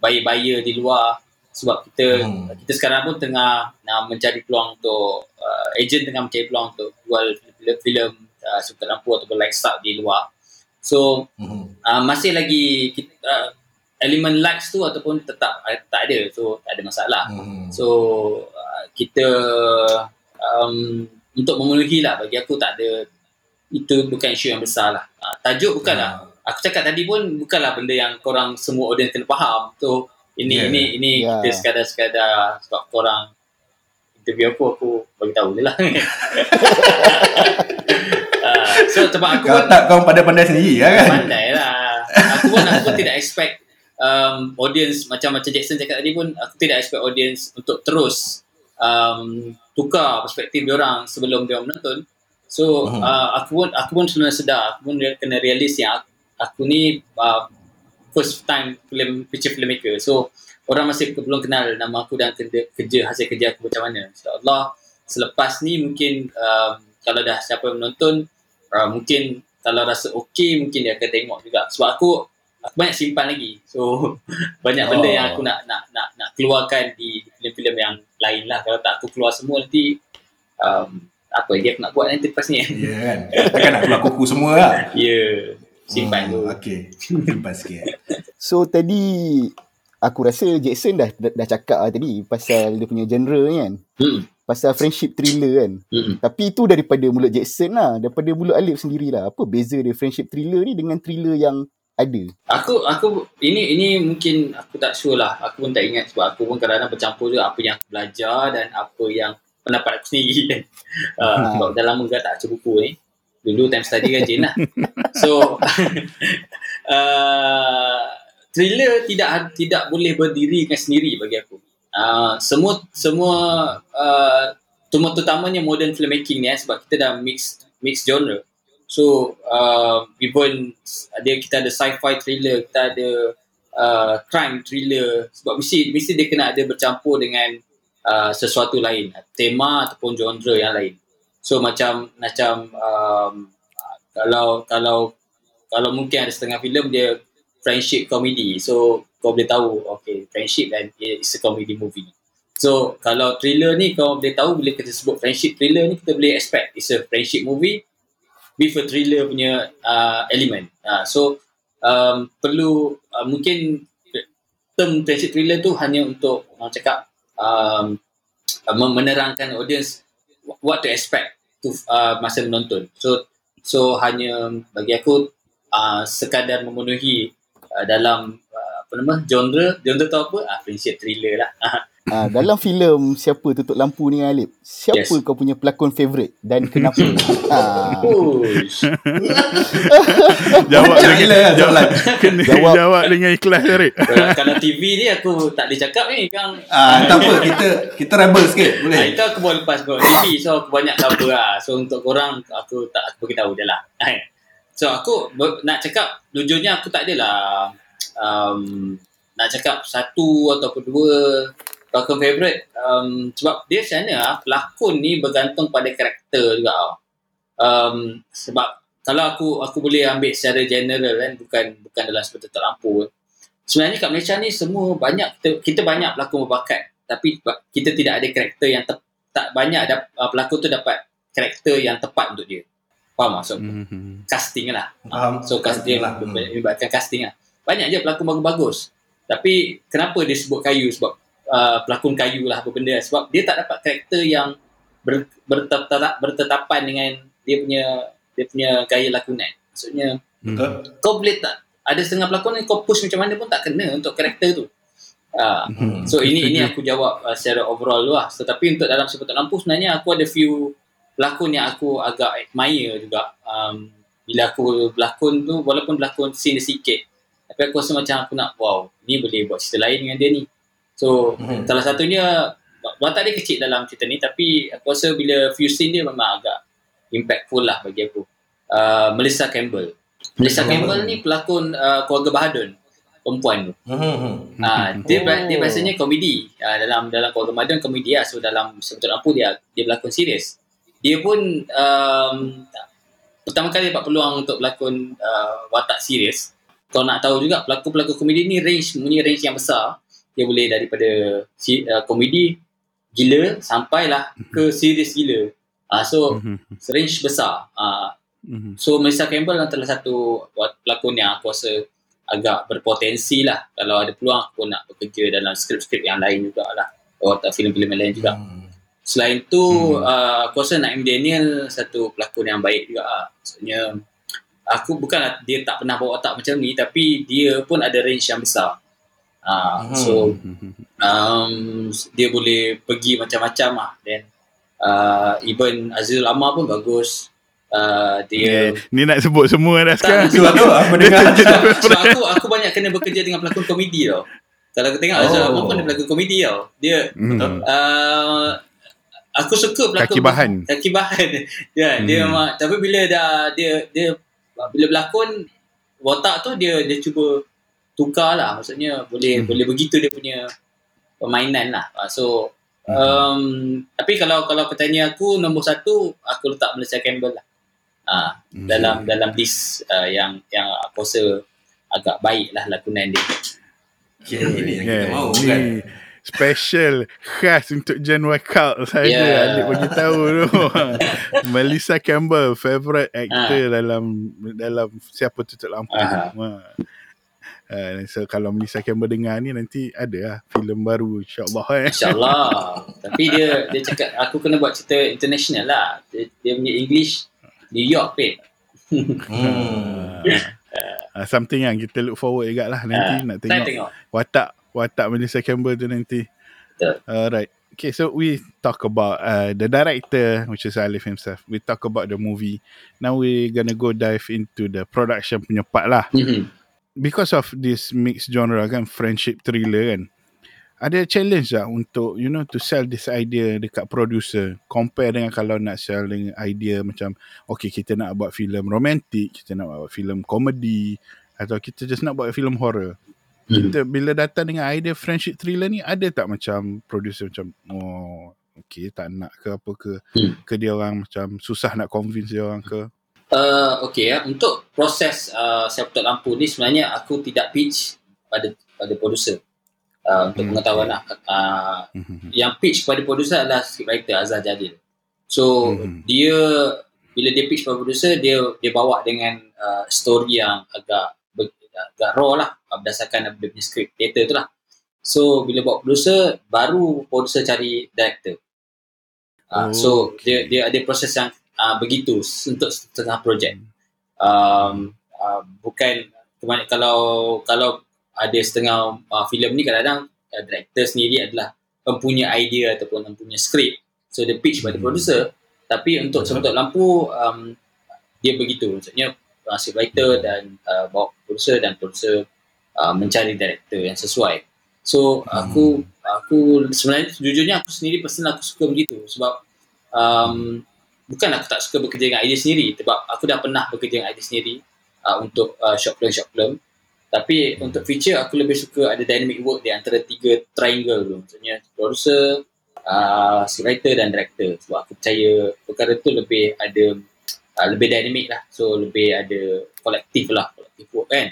buyer-buyer di luar sebab kita
Hmm.
kita sekarang pun tengah nak mencari peluang untuk uh, agent tengah mencari peluang untuk jual filem-filem uh, Super Lampu ataupun Light di luar. So
Hmm.
uh, masih lagi kita, uh, elemen likes tu ataupun tetap uh, tak ada so tak ada masalah
Hmm.
so uh, kita um, untuk memenuhi lah bagi aku tak ada itu bukan isu yang besar lah uh, tajuk bukanlah aku cakap tadi pun bukanlah benda yang korang semua audience kena faham so ini
Yeah.
ini ini
Yeah.
kita sekadar-sekadar sebab korang interview aku aku bagi tahu je lah uh, so sebab aku
Kau
pun
tak kau pandai-pandai sendiri lah kan?
pandai lah aku pun aku tidak expect um, audience macam macam Jackson cakap tadi pun aku tidak expect audience untuk terus um, tukar perspektif dia orang sebelum dia menonton so
Mhm.
uh, aku pun aku pun sebenarnya sedar aku pun kena realis yang aku, aku ni uh, first time film feature filmmaker. So orang masih belum kenal nama aku dan kerja, kerja hasil kerja aku macam mana. Insyaallah selepas ni mungkin um, kalau dah siapa yang menonton uh, mungkin kalau rasa okey mungkin dia akan tengok juga. Sebab aku aku banyak simpan lagi. So banyak benda
Oh.
yang aku nak nak nak nak keluarkan di filem-filem yang lain lah. Kalau tak aku keluar semua nanti um, apa lagi aku nak buat nanti lepas ni.
Ya kan? Takkan nak keluar kuku semua lah.
ya simpan
Hmm,
tu
Okay. Simpan sikit.
So tadi aku rasa Jackson dah dah, dah cakap lah tadi pasal dia punya genre ni kan.
hmm.
Pasal friendship thriller kan.
Hmm.
Tapi itu daripada mulut Jackson lah. Daripada mulut Alif sendirilah. Apa beza dia friendship thriller ni dengan thriller yang ada?
Aku aku ini ini mungkin aku tak sure lah. Aku pun tak ingat sebab aku pun kadang-kadang bercampur juga apa yang aku belajar dan apa yang pendapat aku sendiri kan. Uh, sebab dah lama juga tak baca buku ni. Dulu time study rajin lah. So uh, thriller tidak tidak boleh berdiri dengan sendiri bagi aku. Uh, semua semua uh, terutama- terutamanya modern filmmaking ni eh, sebab kita dah mix mix genre. So uh, even ada kita ada sci-fi thriller, kita ada uh, crime thriller sebab mesti mesti dia kena ada bercampur dengan uh, sesuatu lain, tema ataupun genre yang lain. So macam macam um, kalau kalau kalau mungkin ada setengah filem dia friendship comedy. So kau boleh tahu okay friendship dan it's a comedy movie. So kalau thriller ni kau boleh tahu bila kita sebut friendship thriller ni kita boleh expect it's a friendship movie with a thriller punya uh, element. Uh, so um, perlu uh, mungkin term friendship thriller tu hanya untuk orang cakap um, menerangkan audience what to expect to uh, masa menonton. So so hanya bagi aku uh, sekadar memenuhi uh, dalam uh, apa nama genre genre tu apa? Ah friendship thriller lah.
Ah, dalam filem Siapa Tutup Lampu ni Alif, siapa
Yes.
kau punya pelakon favourite dan kenapa? ah,
Push.
Jawab dengan
lah soalan.
kena
Jawab.
jawab, dengan ikhlas Tarik.
kalau, kalau TV ni aku tak boleh cakap ni kan.
Ah, tak apa, kita kita rebel sikit, boleh.
itu aku boleh lepas kot TV so aku banyak cover lah so untuk korang aku tak aku beritahu je lah so aku ber- nak cakap jujurnya aku tak adalah um, nak cakap satu ataupun dua pelakon favourite um, sebab dia macam mana lah, pelakon ni bergantung pada karakter juga tau. um, sebab kalau aku aku boleh ambil secara general kan bukan bukan dalam seperti terlampau sebenarnya kat Malaysia ni semua banyak kita, kita banyak pelakon berbakat tapi kita tidak ada karakter yang tep, tak banyak dap, uh, pelakon tu dapat karakter yang tepat untuk dia faham maksud aku?
Mhm.
casting lah
Faham.
so casting
Casting lah.
lah melibatkan casting lah banyak je pelakon bagus-bagus tapi kenapa dia sebut kayu sebab uh, pelakon kayu lah apa benda sebab dia tak dapat karakter yang ber, bertetap, bertetapan dengan dia punya dia punya gaya lakonan maksudnya
Betul?
kau boleh tak ada setengah pelakon yang kau push macam mana pun tak kena untuk karakter tu uh,
Hmm.
So ini ini aku jawab uh, secara overall lah. So, tapi untuk dalam sebutan lampu sebenarnya aku ada few pelakon yang aku agak admire juga. Um, bila aku berlakon tu walaupun berlakon scene dia sikit tapi aku rasa macam aku nak wow ni boleh buat cerita lain dengan dia ni. So
Mhm.
salah satunya watak dia kecil dalam cerita ni tapi aku rasa bila few scene dia memang agak impactful lah bagi aku. Uh, Melissa Campbell. Melissa
Campbell.
Campbell ni pelakon uh, keluarga Bahadun perempuan tu.
Hmm.
Ah, dia
Oh.
dia biasanya komedi. Ah, dalam dalam keluarga Madun komedi lah. So dalam sebetulnya lampu dia dia berlakon serius. Dia pun um, pertama kali dapat peluang untuk berlakon uh, watak serius. Kalau nak tahu juga pelakon-pelakon komedi ni range punya range yang besar. Dia boleh daripada si, uh, komedi gila sampailah ke serius gila. Ah, so
Mhm.
range besar.
Mhm.
So Melissa Campbell adalah satu wat- pelakon yang aku rasa agak berpotensi lah. Kalau ada peluang aku nak bekerja dalam skrip-skrip yang lain jugalah. Atau filem-filem yang lain juga.
Hmm.
Selain tu, hmm. uh, aku rasa Naim Daniel satu pelakon yang baik juga. lah. Maksudnya, aku bukanlah dia tak pernah bawa otak macam ni, tapi dia pun ada range yang besar. Uh,
Hmm.
So, um, dia boleh pergi macam-macam lah. Then, uh, even Azizul Amar pun bagus. Uh, dia...
Yeah. Ni nak sebut semua dah sekarang.
Tak,
Sebab tu aku dengar
sebab, aku aku banyak kena bekerja dengan pelakon komedi tau. Kalau aku tengok oh. Azizul Amar pun dia pelakon komedi tau. Dia
Hmm.
uh, aku suka pelakon
Kaki bahan.
kaki bahan ya hmm. dia
Hmm.
memang tapi bila dah dia dia bila berlakon watak tu dia dia cuba tukar lah maksudnya boleh hmm. boleh begitu dia punya permainan lah Ah, so um, tapi kalau kalau kau tanya aku nombor satu aku letak Malaysia Campbell lah ah
Hmm.
dalam dalam list uh, yang yang aku rasa agak baik lah lakonan dia
Okay, ini yang kita mahu
ni
kan.
special khas untuk Gen Workout saja
Yeah.
yeah. Adik bagi tahu tu. Melissa Campbell favorite actor
Ah.
dalam dalam siapa tutup lampu.
Aha.
Ha. Uh, so kalau Melissa Campbell dengar ni nanti ada lah filem baru insyaAllah eh.
InsyaAllah. Tapi dia dia cakap aku kena buat cerita international lah. Dia, dia punya English New York pun.
Hmm.
Uh, something yang kita look forward juga lah nanti
Ah,
nak tengok,
tengok.
watak watak Melissa Campbell tu nanti.
Betul.
Alright. Okay, so we talk about uh, the director, which is Alif himself. We talk about the movie. Now we gonna go dive into the production punya part lah.
Mhm.
Because of this mixed genre kan, friendship thriller kan. Ada challenge tak untuk, you know, to sell this idea dekat producer. Compare dengan kalau nak sell dengan idea macam, okay, kita nak buat filem romantik, kita nak buat filem komedi, atau kita just nak buat filem horror
Mhm.
kita bila datang dengan idea friendship thriller ni ada tak macam producer macam oh okay tak nak ke apa ke
Hmm.
ke dia orang macam susah nak convince dia orang ke
Uh, okay ya. Untuk proses uh, saya putar lampu ni sebenarnya aku tidak pitch pada pada producer. Uh, untuk
Hmm,
pengetahuan
okay.
lah. Uh,
Mhm.
yang pitch kepada producer adalah scriptwriter Azhar Jalil. So
Mhm.
dia bila dia pitch kepada producer dia dia bawa dengan uh, story yang agak ber- agak raw lah uh, berdasarkan dia punya script theater tu lah. So bila bawa producer baru producer cari director. Uh, so
Okay.
dia dia ada proses yang uh, begitu untuk setengah projek. Um, uh, bukan kemana- kalau kalau ada setengah uh, filem ni kadang-kadang uh, director sendiri adalah mempunyai idea ataupun mempunyai skrip. So dia pitch pada
Hmm.
producer tapi untuk sebetul lampu um, dia begitu maksudnya uh, script writer dan uh, bawa producer dan producer uh, mencari director yang sesuai. So aku aku sebenarnya jujurnya aku sendiri personal aku suka begitu sebab um, bukan aku tak suka bekerja dengan idea sendiri sebab aku dah pernah bekerja dengan idea sendiri uh, untuk uh, short film short film. Tapi untuk feature aku lebih suka ada dynamic work di antara tiga triangle tu. Maksudnya producer uh, writer dan director. Sebab aku percaya perkara tu lebih ada uh, lebih dynamic lah. So lebih ada kolektif lah kolektif work kan.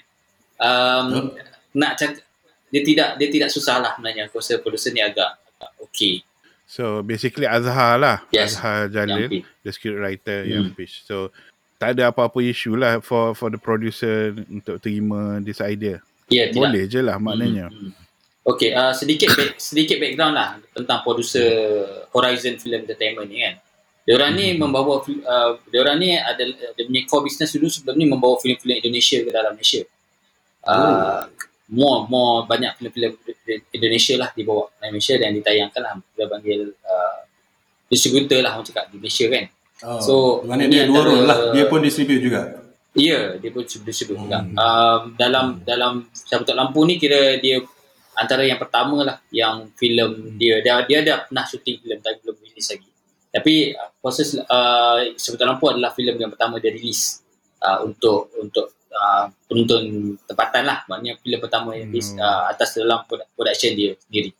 Um, nak cakap dia tidak dia tidak susah lah sebenarnya. Aku rasa producer ni agak, agak okay
so basically Azhar lah
Yes,
Azhar Jalil the script writer
Hmm.
yang pitch so tak ada apa-apa isu lah for for the producer untuk terima this idea
tidak.
boleh je lah maknanya
Hmm, hmm. Okey, uh, sedikit back, sedikit background lah tentang producer Horizon Film Entertainment ni kan. Diorang ni
Hmm.
membawa uh, diorang ni ada dia punya core business dulu sebelum ni membawa filem-filem Indonesia ke dalam Malaysia. Uh, more more banyak filem-filem Indonesia lah dibawa ke Malaysia dan ditayangkan lah kita panggil uh, distributor lah orang cakap di Malaysia kan.
Oh,
So,
mana dia dua role lah. Dia pun distribute juga.
Ya, dia pun distribute juga.
Hmm.
Um, dalam dalam Sahabat Lampu ni kira dia antara yang pertama lah yang filem dia dia dia dah pernah syuting filem tapi belum release lagi. Tapi uh, proses uh, Sahabat Lampu adalah filem yang pertama dia release uh, untuk untuk uh, penonton tempatan lah. Maknanya filem pertama yang
Hmm.
uh, atas dalam produ- production dia sendiri.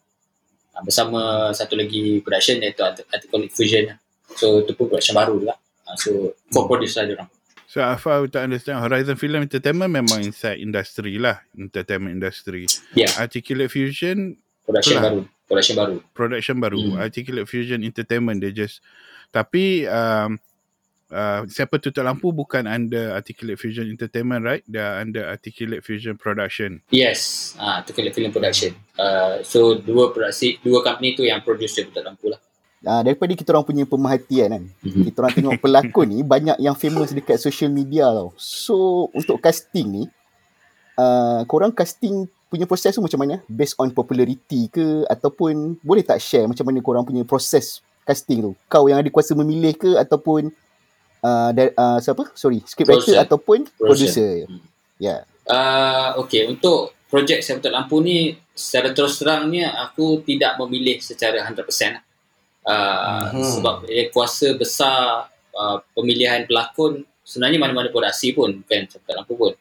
Uh, bersama satu lagi production iaitu Art- Articolic Fusion. lah. So itu pun production baru juga. Uh, so co-produce lah dia orang.
So Afar tak understand Horizon Film Entertainment memang inside industry lah Entertainment industry
Ya.
Articulate Fusion
Production
Itulah.
baru. Production baru.
production baru
Hmm.
Articulate Fusion Entertainment dia just tapi um, uh, siapa tutup lampu bukan under Articulate Fusion Entertainment right? They are under Articulate Fusion Production.
Yes, ah tu kalau film production. Uh, so dua produksi, dua company tu yang produce dia betul lampu lah.
Uh, daripada kita orang punya pemerhatian kan
Mhm.
kita orang tengok pelakon ni banyak yang famous dekat social media tau. So untuk casting ni uh, korang casting punya proses tu macam mana? Based on popularity ke? Ataupun boleh tak share macam mana korang punya proses casting tu? Kau yang ada kuasa memilih ke? Ataupun uh, dari, uh, siapa sorry script writer
Producer.
ataupun
Producer.
producer ya
Uh, okay, untuk projek saya betul lampu ni secara terus terangnya aku tidak memilih secara 100%. lah. Uh,
Mhm.
Sebab eh, kuasa besar uh, pemilihan pelakon sebenarnya mana-mana produksi pun bukan saya betul lampu pun.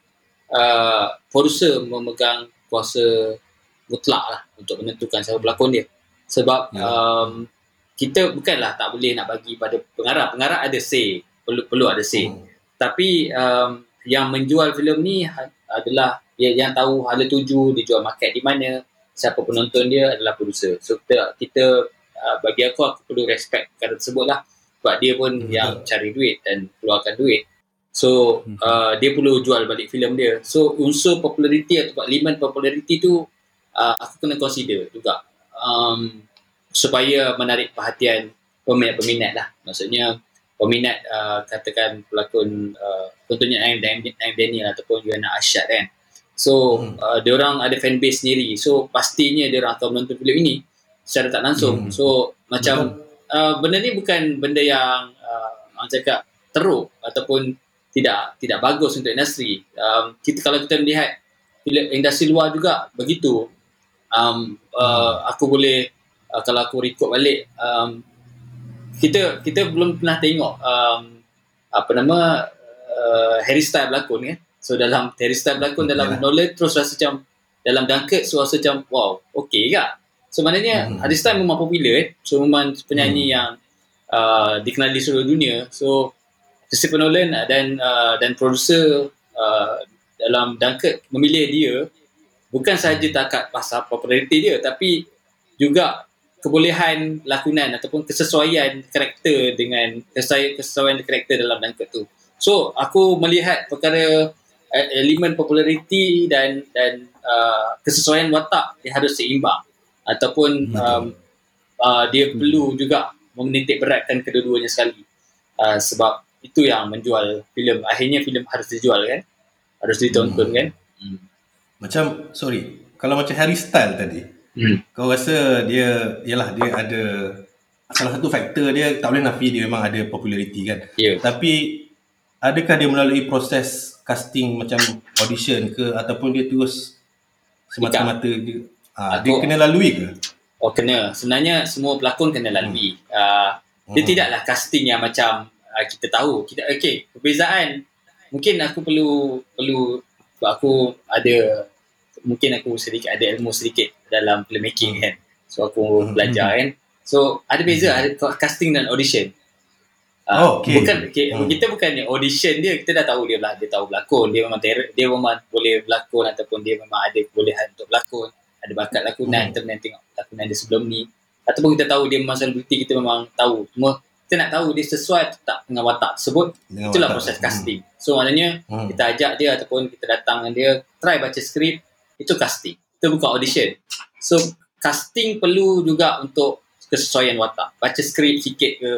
Uh, producer memegang kuasa mutlak lah untuk menentukan siapa pelakon dia. Sebab
Ya.
um, kita bukanlah tak boleh nak bagi pada pengarah. Pengarah ada say, perlu perlu ada say.
Hmm.
Tapi um, yang menjual filem ni ha- adalah yang, yang tahu hala tuju dia jual market di mana siapa penonton dia adalah producer. So kita, kita uh, bagi aku aku perlu respect perkara tersebut lah. Sebab dia pun
Hmm,
yang cari duit dan keluarkan duit. So uh, dia perlu jual balik filem dia. So unsur populariti atau elemen populariti tu uh, aku kena consider juga. Um, supaya menarik perhatian peminat-peminat lah. Maksudnya peminat uh, katakan pelakon uh, contohnya Naim Naim Naim Daniel ataupun Yuana Asyad kan. So
Hmm.
uh, dia orang ada fan base sendiri. So pastinya dia orang akan menonton filem ini secara tak langsung.
Hmm.
So macam uh, benda ni bukan benda yang uh, orang cakap teruk ataupun tidak tidak bagus untuk industri. Um, kita kalau kita melihat filem industri luar juga begitu. Um, uh, aku boleh uh, kalau aku record balik um, kita kita belum pernah tengok um, apa nama uh, Harry Styles berlakon kan. So dalam Harry Styles berlakon dalam
Yalah.
Nolan terus rasa macam dalam Dunkirk so rasa macam wow okey ke. So maknanya
Hmm.
Harry Styles memang popular eh. So memang penyanyi yang uh, dikenali seluruh dunia. So Christopher Nolan dan uh, dan producer uh, dalam Dunkirk memilih dia bukan sahaja takat pasal populariti dia tapi juga kebolehan lakonan ataupun kesesuaian karakter dengan kesesuaian, kesesuaian karakter dalam Dunkirk tu. So aku melihat perkara uh, elemen populariti dan dan uh, kesesuaian watak dia harus seimbang ataupun
Betul.
um, uh, dia perlu juga menitik beratkan kedua-duanya sekali. Uh, sebab itu yang menjual filem. Akhirnya filem harus dijual kan? Harus ditonton kan? Hmm.
Macam sorry, kalau macam Harry Style tadi,
Hmm.
kau rasa dia yalah dia ada salah satu faktor dia tak boleh nafi dia memang ada populariti kan.
Ya.
Tapi adakah dia melalui proses casting macam audition ke ataupun dia terus semata-mata dia ha, dia
Aku-
kena lalui ke?
Oh kena. Sebenarnya semua pelakon kena lalui. Uh, dia
Hmm.
tidaklah casting yang macam uh, kita tahu. Kita okey, perbezaan mungkin aku perlu perlu aku ada mungkin aku sedikit ada ilmu sedikit dalam filmmaking
Hmm.
kan. So aku
Hmm.
belajar kan. So ada beza ada casting dan audition.
Oh, okey.
Bukan okay,
Hmm.
kita bukan audition dia kita dah tahu dia lah dia tahu berlakon dia memang ter- dia memang boleh berlakon ataupun dia memang ada kebolehan untuk berlakon ada bakat lakonan
Hmm.
kita pernah tengok lakonan dia sebelum ni ataupun kita tahu dia memang selebriti kita memang tahu cuma kita nak tahu dia sesuai atau tak dengan watak tersebut
Dengan
itulah
watak.
proses
Hmm.
casting so maknanya
Hmm.
kita ajak dia ataupun kita datang dengan dia try baca skrip itu casting itu bukan audition. So casting perlu juga untuk kesesuaian watak. Baca skrip sikit ke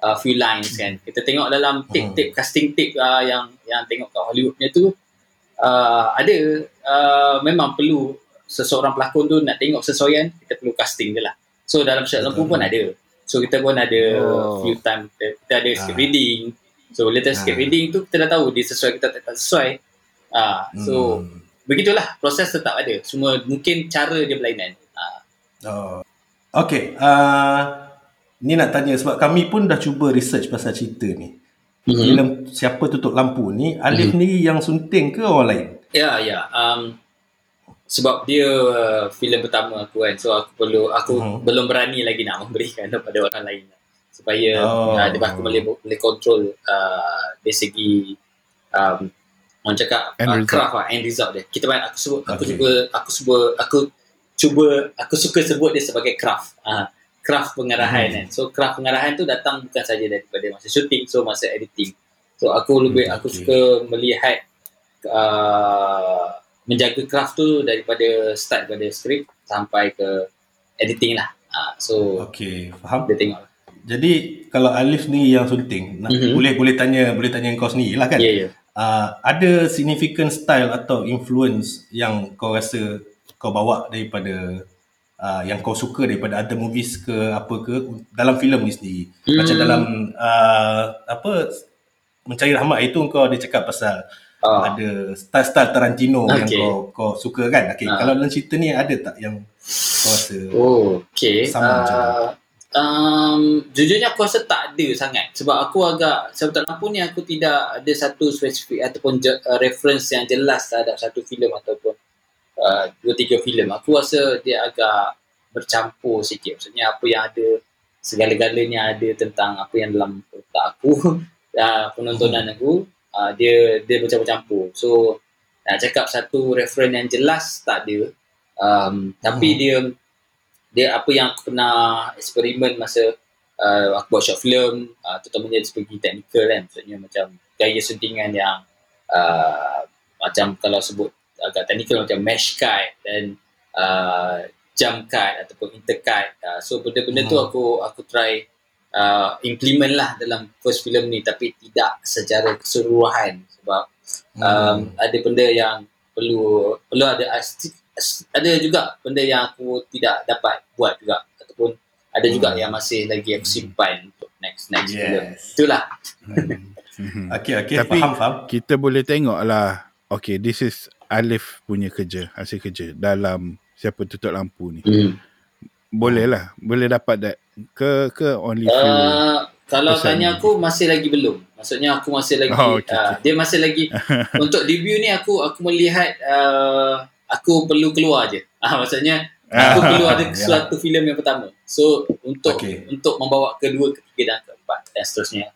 uh, few lines kan. Kita tengok dalam tape-tape casting tape uh, yang yang tengok kat Hollywood punya tu uh, ada uh, memang perlu seseorang pelakon tu nak tengok sesuaian kita perlu casting dia lah. So dalam Syarat Lampu pun ada. So kita pun ada
Oh.
few time kita, kita ada script
Ah.
reading. So bila kita script
Ah.
reading tu kita dah tahu dia sesuai kita tak, tak sesuai. Uh, so
Hmm.
Begitulah proses tetap ada semua mungkin cara dia berlainan uh,
Oh. Okay. Uh, ni nak tanya sebab kami pun dah cuba research pasal cerita ni.
mm-hmm.
Filem Siapa Tutup Lampu ni, Alif
Mhm.
ni yang sunting ke orang lain?
Ya, ya. Um, sebab dia uh, filem pertama aku kan. So aku perlu aku
Mhm.
belum berani lagi nak memberikan kepada orang lain. Supaya
Oh.
uh, aku boleh boleh control uh, dari segi um, orang cakap
End
uh, craft lah, end result dia. Kita banyak aku sebut aku
Okay.
cuba aku cuba aku cuba aku suka sebut dia sebagai craft. Uh, craft pengarahan
Hmm.
kan. So craft pengarahan tu datang bukan saja daripada masa shooting, so masa editing. So aku lebih
Hmm,
aku
okay.
suka melihat uh, menjaga craft tu daripada start pada skrip sampai ke editing lah. Uh, so
Okey, faham.
dia tengok.
Jadi kalau Alif ni yang sunting,
Mhm.
boleh boleh tanya boleh tanya kau sendiri lah kan.
Ya, ya.
Uh, ada significant style atau influence yang kau rasa kau bawa daripada uh, yang kau suka daripada other movies ke apa ke dalam filem ni sendiri.
Hmm.
Macam dalam uh, apa Mencari Rahmat itu kau ada cakap pasal
Ah.
ada style-style Tarantino yang
Okay.
kau kau suka kan. Okay,
Ah.
kalau dalam cerita ni ada tak yang kau rasa
Oh, okay.
Sama macam
Uh, um, jujurnya aku rasa tak ada sangat. Sebab aku agak, sebab tak lampu ni aku tidak ada satu spesifik ataupun je, uh, reference yang jelas terhadap satu filem ataupun uh, dua tiga filem. Aku rasa dia agak bercampur sikit. Maksudnya apa yang ada, segala-galanya ada tentang apa yang dalam otak aku, uh, penontonan aku, uh, dia dia bercampur-campur. So, nak cakap satu reference yang jelas tak ada. Um, tapi
Hmm.
dia dia apa yang aku pernah eksperimen masa uh, aku buat short film uh, terutamanya segi teknikal kan. Maksudnya macam gaya suntingan yang uh, macam kalau sebut agak teknikal macam mesh cut dan uh, jump cut ataupun intercut. Uh, so benda-benda tu
Hmm.
aku aku try uh, implement lah dalam first film ni tapi tidak secara keseluruhan sebab um, ada benda yang perlu perlu ada ada juga benda yang aku tidak dapat buat juga ataupun ada juga
Hmm.
yang masih lagi aku simpan untuk next next
Yes.
film itulah
Mhm.
Okey okey
Tapi-
faham faham.
Kita boleh tengok lah. Okay, this is Alif punya kerja, hasil kerja dalam Siapa Tutup Lampu ni.
hmm.
Boleh lah. Boleh dapat that. Ke ke only few.
uh, kalau
percent.
tanya aku masih lagi belum maksudnya aku masih lagi
Oh, okay,
uh, dia masih lagi untuk debut ni aku aku melihat uh, aku perlu keluar je ah maksudnya aku
Ah,
perlu ada
yalah.
suatu filem yang pertama so untuk
Okey.
untuk membawa kedua ketiga dan keempat dan seterusnya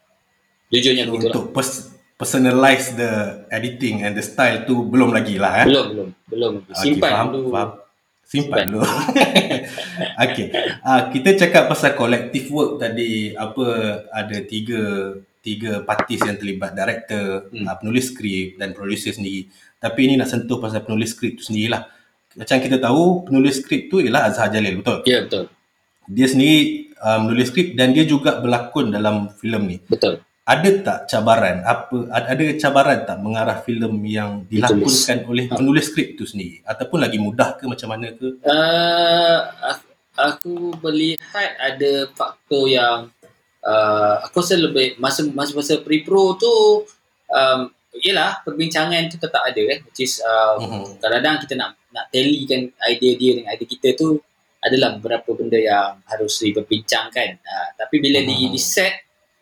jujurnya
So,
begitu lah
untuk pers- personalize the editing and the style tu belum lagi lah eh.
belum belum belum simpan
faham,
dulu
Faham. Simpan
Simpan.
dulu. okay. Uh, kita cakap pasal collective work tadi apa ada tiga tiga partis yang terlibat director,
Hmm.
uh, penulis skrip dan producer sendiri. Tapi ini nak sentuh pasal penulis skrip tu sendirilah. Macam kita tahu penulis skrip tu ialah Azhar Jalil betul.
ya betul
Dia sendiri uh, menulis skrip dan dia juga berlakon dalam filem ni.
betul
Ada tak cabaran apa ad- ada cabaran tak mengarah filem yang dilakonkan oleh
Ha.
penulis skrip tu sendiri ataupun lagi mudah ke macam mana ke?
uh, aku melihat ada faktor yang uh, aku rasa lebih masa masa masa pre-pro tu um, yelah perbincangan tu tetap ada kan which is uh,
Mhm.
kadang-kadang kita nak nak tallykan idea dia dengan idea kita tu adalah beberapa benda yang harus diperbincangkan uh, tapi bila di,
Mhm.
di set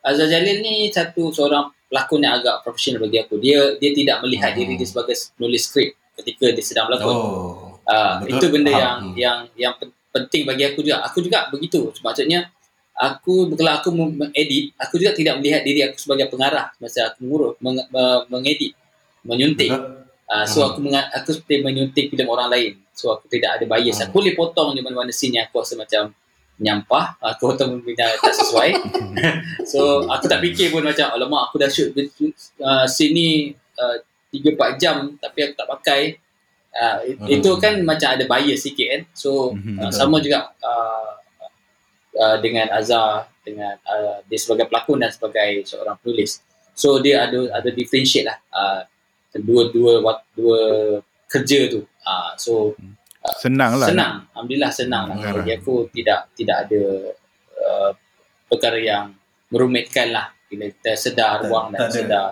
Azhar Jalil ni satu seorang pelakon yang agak profesional bagi aku dia dia tidak melihat
Mhm.
diri dia sebagai penulis skrip ketika dia sedang berlakon
Oh. Betul,
itu benda
faham.
yang yang yang pen- penting bagi aku juga. Aku juga begitu. Maksudnya aku kalau aku mengedit, aku juga tidak melihat diri aku sebagai pengarah masa aku mengurus meng, me- mengedit, menyuntik. Ah, so aku menga- aku seperti menyuntik filem orang lain. So aku tidak ada bias. Aku boleh potong di mana-mana scene yang aku rasa macam menyampah, aku potong benda tak sesuai. so aku tak fikir pun macam alamak aku dah shoot uh, scene ni uh, 3-4 jam tapi aku tak pakai. Uh. Itu kan macam ada bias sikit kan. So uh, sama juga uh, uh, dengan Azhar dengan uh, dia sebagai pelakon dan sebagai seorang penulis. So dia ada ada differentiate lah uh, dua-dua wat- dua kerja tu. Uh, so
Senang lah.
senang. Alhamdulillah senang lah.
Hmm.
Bagi aku tidak tidak ada uh, perkara yang merumitkan lah bila kita sedar
Tak-
ruang dan
tak
sedar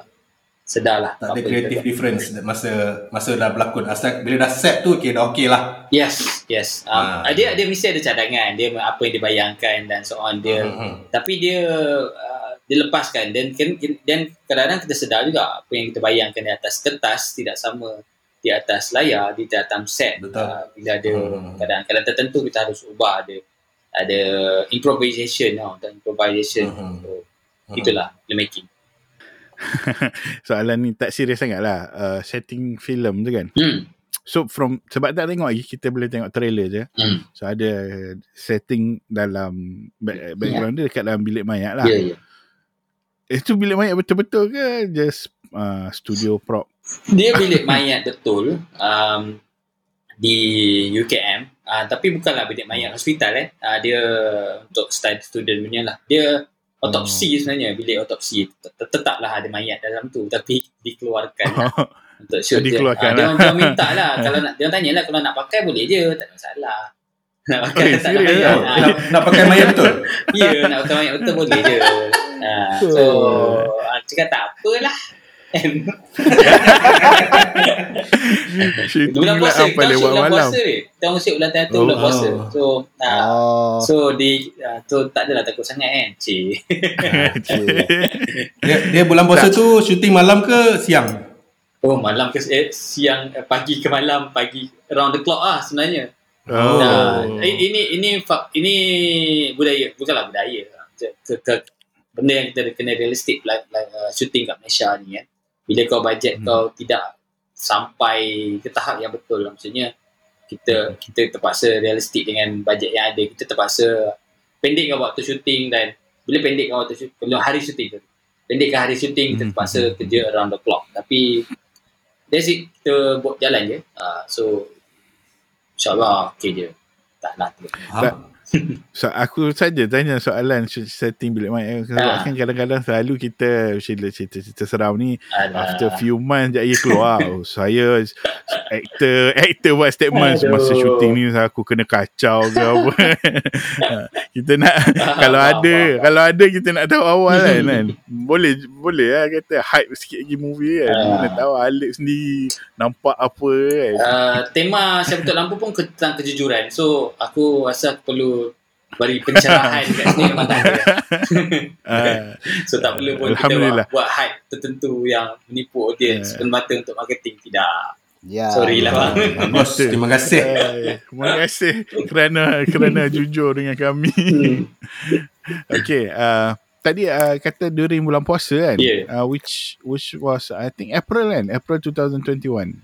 sedar lah.
Tak ada creative difference masa masa dah berlakon. Asal bila dah set tu okay dah okay lah.
Yes, yes. Um,
Ah.
dia dia mesti ada cadangan. Dia apa yang dia bayangkan dan so on. Dia
Mhm.
tapi dia uh, dia lepaskan dan dan kadang-kadang kita sedar juga apa yang kita bayangkan di atas kertas tidak sama di atas layar di atas set
Betul.
uh, bila ada
Hmm.
kadang-kadang tertentu kita harus ubah ada ada improvisation tau dan improvisation
Mhm.
so, itulah filmmaking
Soalan ni tak serius sangat lah. Uh, setting filem tu kan.
hmm.
so from sebab tak tengok lagi kita boleh tengok trailer je.
Hmm.
So ada setting dalam back, background dia dekat dalam bilik mayat lah.
Ya, ya.
Itu bilik mayat betul-betul ke just uh, studio prop?
Dia bilik mayat betul um, di UKM. Uh, tapi bukanlah bilik mayat hospital eh. Uh, dia untuk student punya lah. Dia otopsi sebenarnya. Bilik otopsi. Tet- Tetaplah ada mayat dalam tu. Tapi dikeluarkan lah untuk shoot dia.
Dikeluarkan
Ah, dia
lah.
orang dia minta lah. kalau nak, dia orang tanya lah kalau nak pakai boleh je. Tak ada masalah. Nak pakai
Eh,
tak ada mayat.
ah?
Ah,
Nak, nak pakai mayat betul?
Ya, nak pakai mayat betul boleh je. Ha, so, uh, cakap tak apalah.
Shooting
bulan puasa, kita
lewat
shoot bulan
malam.
puasa ni. Kita orang shoot bulan tengah tu
Oh,
bulan puasa. So, uh,
Oh.
so di uh, tu tak adalah takut sangat kan. Cik.
Dia, dia bulan puasa tu syuting malam ke siang?
Oh, malam ke eh, siang, eh, pagi ke malam, pagi around the clock ah sebenarnya.
Oh.
Nah, eh, ini ini ini budaya, bukanlah budaya. Ke, ke, ke benda yang kita kena realistik like, like uh, shooting kat Malaysia ni kan. Bila kau bajet hmm. kau tidak sampai ke tahap yang betul lah. Maksudnya kita kita terpaksa realistik dengan bajet yang ada. Kita terpaksa pendekkan waktu shooting dan bila pendekkan waktu bila hari shooting tu. Pendekkan hari shooting kita terpaksa kerja around the clock. Tapi that's it. Kita buat jalan je. Uh, so InsyaAllah okay je. Tak lah.
Ha?
So, aku saja tanya soalan setting bilik mayat sebab
Ah.
kan kadang-kadang selalu kita bila cerita-cerita seram ni
Alah.
after few months je ia keluar oh, saya actor actor buat statement
Aduh.
masa shooting ni aku kena kacau ke apa kita nak kalau
faham,
ada kalau ada kita nak tahu awal kan, kan boleh boleh lah kata hype sikit lagi movie kan
Ah.
mana tahu Alif sendiri nampak apa kan
Uh, tema Saya Betul Lampu pun tentang kejujuran. So, aku rasa aku perlu beri pencerahan kat sini memang tak ada.
Ah,
So, tak perlu pun kita buat, buat hype tertentu yang menipu audience
Ya.
semata untuk marketing. Tidak.
Ya.
Sorry lah bang.
Bagus, terima kasih.
Terima kasih kerana kerana jujur dengan kami. okay, uh, tadi uh, kata during bulan puasa kan?
Yeah.
Uh, which which was I think April kan? April 2021.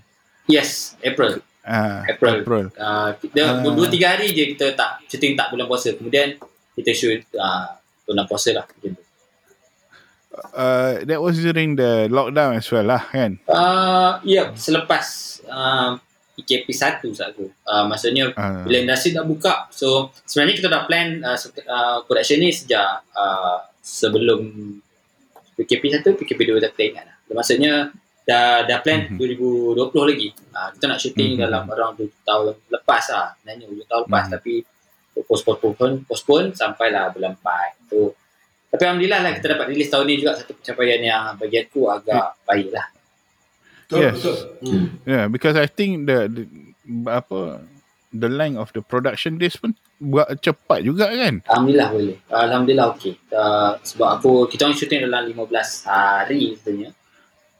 Yes, April.
Uh,
April.
April.
Uh, kita,
Ah.
dua tiga hari je kita tak shooting tak bulan puasa. Kemudian kita shoot uh, bulan puasa lah. Macam tu.
Uh, that was during the lockdown as well lah kan?
Uh, ya, selepas uh, PKP 1 saat tu. Uh, maksudnya
Uh,
bila industri dah buka so sebenarnya kita dah plan uh, uh, production ni sejak uh, sebelum PKP 1 PKP 2 tak ingat lah maksudnya dah dah plan
Mhm.
2020 lagi uh, kita nak shooting
Mhm.
dalam around 7 tahun lepas lah sebenarnya 7 tahun lepas
Mhm.
tapi postpone postpone postpone sampailah bulan 4 tu tapi Alhamdulillah lah kita dapat release tahun ni juga satu pencapaian yang bagi aku agak baik lah
Betul,
Yes.
betul. Hmm.
yeah, because I think the, the apa the length of the production days pun buat cepat juga kan?
Alhamdulillah boleh. Alhamdulillah okey. Uh, sebab aku kita orang shooting dalam 15 hari sebenarnya.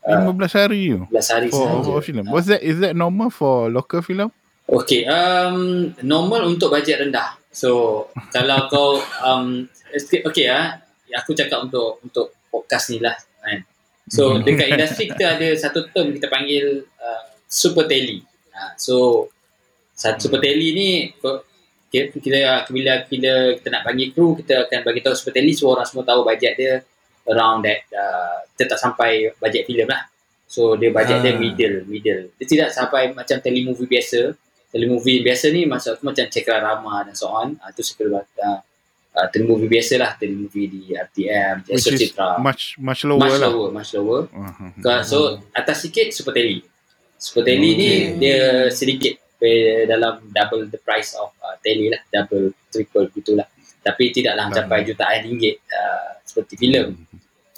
Uh,
15 hari tu.
15 hari
For,
sahaja.
for film. Was that is that normal for local film?
Okey, um, normal untuk bajet rendah. So, kalau kau um okey ah, aku cakap untuk untuk podcast ni lah kan. So, dekat industri kita ada satu term kita panggil uh, super tele. Uh, so, satu super tele ni kita, kita bila bila kita nak panggil kru kita akan bagi tahu super tele so orang semua tahu bajet dia around that uh, kita tak sampai bajet filem lah. So dia bajet dia
Ah.
middle middle. Dia tidak sampai macam telemovie biasa. Telemovie biasa ni maksud aku macam Cakra dan so on. Uh, tu sekedar uh, uh, telemovie biasa lah. Telemovie di RTM,
Which is
Citra.
much much lower
Much
lah.
lower, much lower.
Uh-huh.
So atas sikit Super Tele. Super Tele ni
Okay.
dia sedikit eh, dalam double the price of uh, Tele lah, double triple gitulah. Tapi tidaklah mencapai jutaan ringgit uh, seperti filem.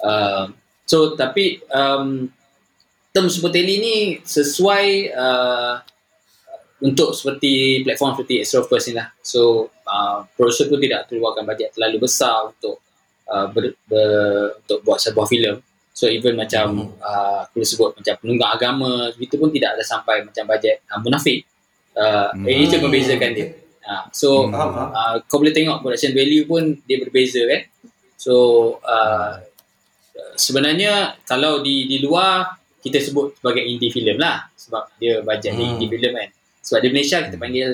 Uh, so tapi um, term Super Tele ni sesuai uh, untuk seperti platform seperti Astro First ni lah. So uh, producer pun tidak keluarkan bajet terlalu besar untuk uh, ber, ber, untuk buat sebuah filem. So even macam uh, aku boleh sebut macam penunggang agama itu pun tidak ada sampai macam bajet uh, munafik. Uh,
Hmm.
Ini itu membezakan dia. Uh, so
faham.
uh, kau boleh tengok production value pun dia berbeza kan. So uh, sebenarnya kalau di di luar kita sebut sebagai indie film lah sebab dia bajet
Hmm.
indie film kan. Sebab di Malaysia kita panggil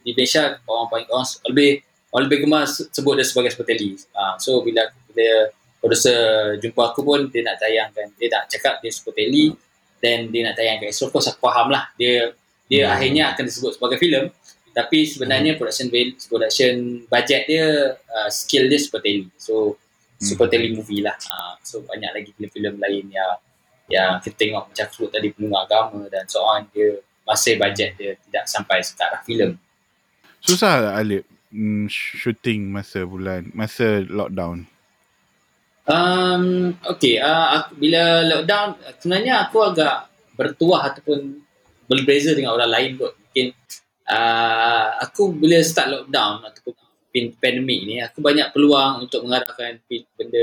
di Malaysia orang panggil orang lebih orang lebih gemar se- sebut dia sebagai seperti uh, so bila bila producer jumpa aku pun dia nak tayangkan dia nak cakap dia seperti dan dia nak tayangkan so of course aku faham lah dia dia
Hmm.
akhirnya akan disebut sebagai filem tapi sebenarnya production val- production budget dia uh, skill dia seperti so super tele movie lah. Uh, so banyak lagi filem-filem lain yang yang kita tengok macam sebut tadi penunggang agama dan so on. Dia masih budget dia tidak sampai ke arah filem.
Susah tak Alip mm, shooting masa bulan masa lockdown?
Um, okay, uh, aku, bila lockdown, sebenarnya aku agak bertuah ataupun berbeza dengan orang lain kot. Mungkin uh, aku bila start lockdown ataupun pandemik ni, aku banyak peluang untuk mengarahkan benda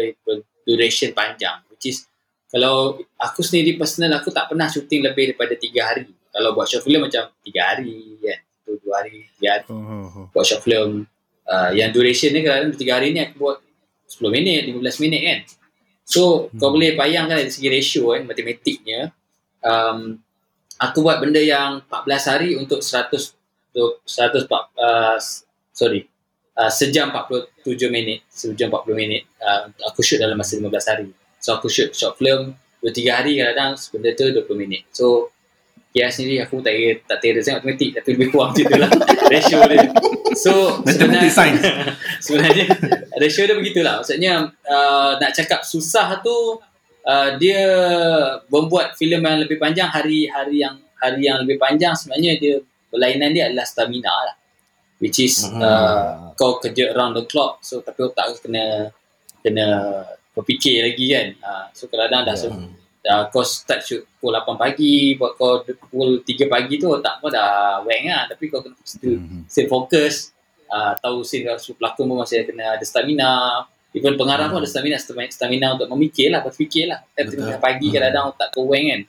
duration panjang. Which is, kalau aku sendiri personal, aku tak pernah syuting lebih daripada tiga hari. Kalau buat short film macam tiga hari kan. Tu dua hari, tiga hari
oh.
buat short film uh, yang duration ni kadang-kadang 3 hari ni aku buat 10 minit, 15 minit kan. So, hmm. kau boleh bayangkan dari segi ratio kan, matematiknya. Um, aku buat benda yang 14 hari untuk 100, untuk 100 uh, sorry, uh, sejam 47 minit, sejam 40 minit. Uh, aku shoot dalam masa 15 hari. So, aku shoot short film 2-3 hari kadang-kadang benda tu 20 minit. So, Kia sendiri aku tak kira, tak kira sangat matematik tapi lebih kurang macam tu lah ratio dia. So
Mathematics science.
sebenarnya ratio dia begitulah. Maksudnya uh, nak cakap susah tu uh, dia membuat filem yang lebih panjang hari-hari yang hari yang lebih panjang sebenarnya dia berlainan dia adalah stamina lah. Which is
Hmm.
uh, kau kerja around the clock so tapi otak kau kena kena berfikir lagi kan. Uh, so kadang-kadang dah
Hmm.
dah kau start shoot pukul 8 pagi buat kau pukul 3 pagi tu otak kau dah wang lah tapi kau kena still,
Mhm.
still fokus uh, tahu scene kalau pelakon pun masih kena ada stamina even pengarah pun ada stamina stamina, stamina untuk memikir lah berfikir lah eh, tengah pagi
Hmm.
kadang-kadang otak kau wang kan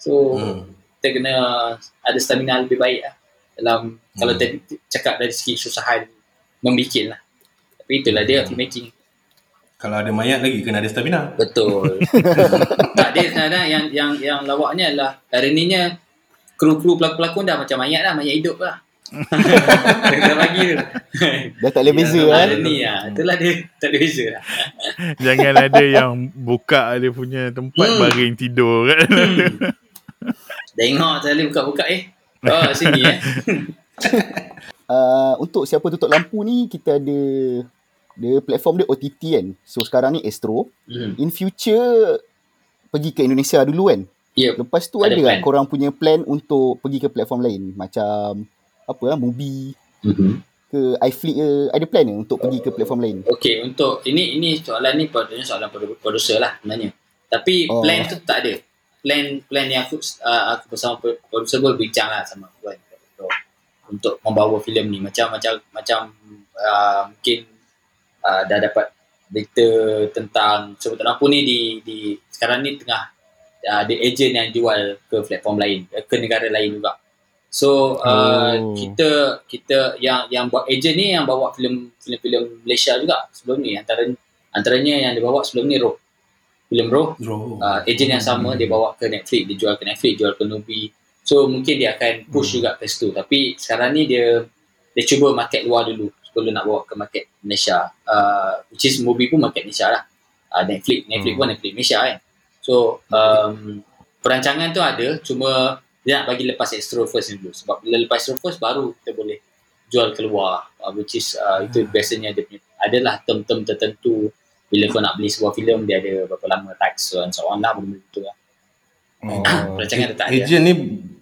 so
Hmm.
kita kena ada stamina lebih baik lah dalam kalau
Hmm.
tadi cakap dari segi susahan memikir lah tapi itulah dia
Hmm.
filmmaking
Kalau ada mayat lagi kena ada stamina.
Betul. tak dia kadang yang yang yang lawaknya adalah ironinya kru-kru pelakon-pelakon dah macam mayat lah, mayat hidup lah. Dah bagi tu.
Dah tak boleh beza kan.
Ironi lah. Itulah dia tak ada beza lah.
Jangan ada yang buka dia punya tempat
Hmm.
baring tidur kan.
Hmm. Tengok sekali buka-buka eh. Oh sini eh.
Uh, untuk siapa tutup lampu ni kita ada dia platform dia OTT kan. So sekarang ni Astro.
Hmm.
In future pergi ke Indonesia dulu kan.
Yep.
Lepas tu
Ada
ada, tak korang punya plan untuk pergi ke platform lain macam apa lah Mubi
Mm-hmm.
ke iFlix ke ada plan ke untuk pergi ke platform lain?
Okey, untuk ini ini soalan ni patutnya soalan produ- producer lah sebenarnya. Tapi
Oh.
plan tu tak ada. Plan plan yang aku uh, aku bersama pro- producer pun bincang lah sama aku kan untuk, untuk membawa filem ni macam macam macam uh, mungkin uh, dah dapat berita tentang sebut lampu ni di di sekarang ni tengah uh, ada ejen yang jual ke platform lain eh, ke negara lain juga. So uh,
Oh.
kita kita yang yang buat ejen ni yang bawa filem filem-filem Malaysia juga sebelum ni antara antaranya yang dia bawa sebelum ni Roh. Filem Roh
Bro.
uh, ejen yang sama dia bawa ke Netflix, dia jual ke Netflix, jual ke Nubi. So mungkin dia akan push juga ke situ. Tapi sekarang ni dia dia cuba market luar dulu sebelum nak bawa ke market Malaysia. Uh, which is Mubi pun market Malaysia lah. Uh, Netflix, Netflix
Hmm.
pun Netflix Malaysia kan. So um, perancangan tu ada cuma dia nak bagi lepas extra first dulu. Sebab bila lepas extra first baru kita boleh jual keluar. Uh, which is uh, itu biasanya dia punya adalah term-term tertentu bila kau nak beli sebuah filem dia ada berapa lama tax so and so on lah benda tu lah.
Oh.
Dia tak ada.
Ejen ni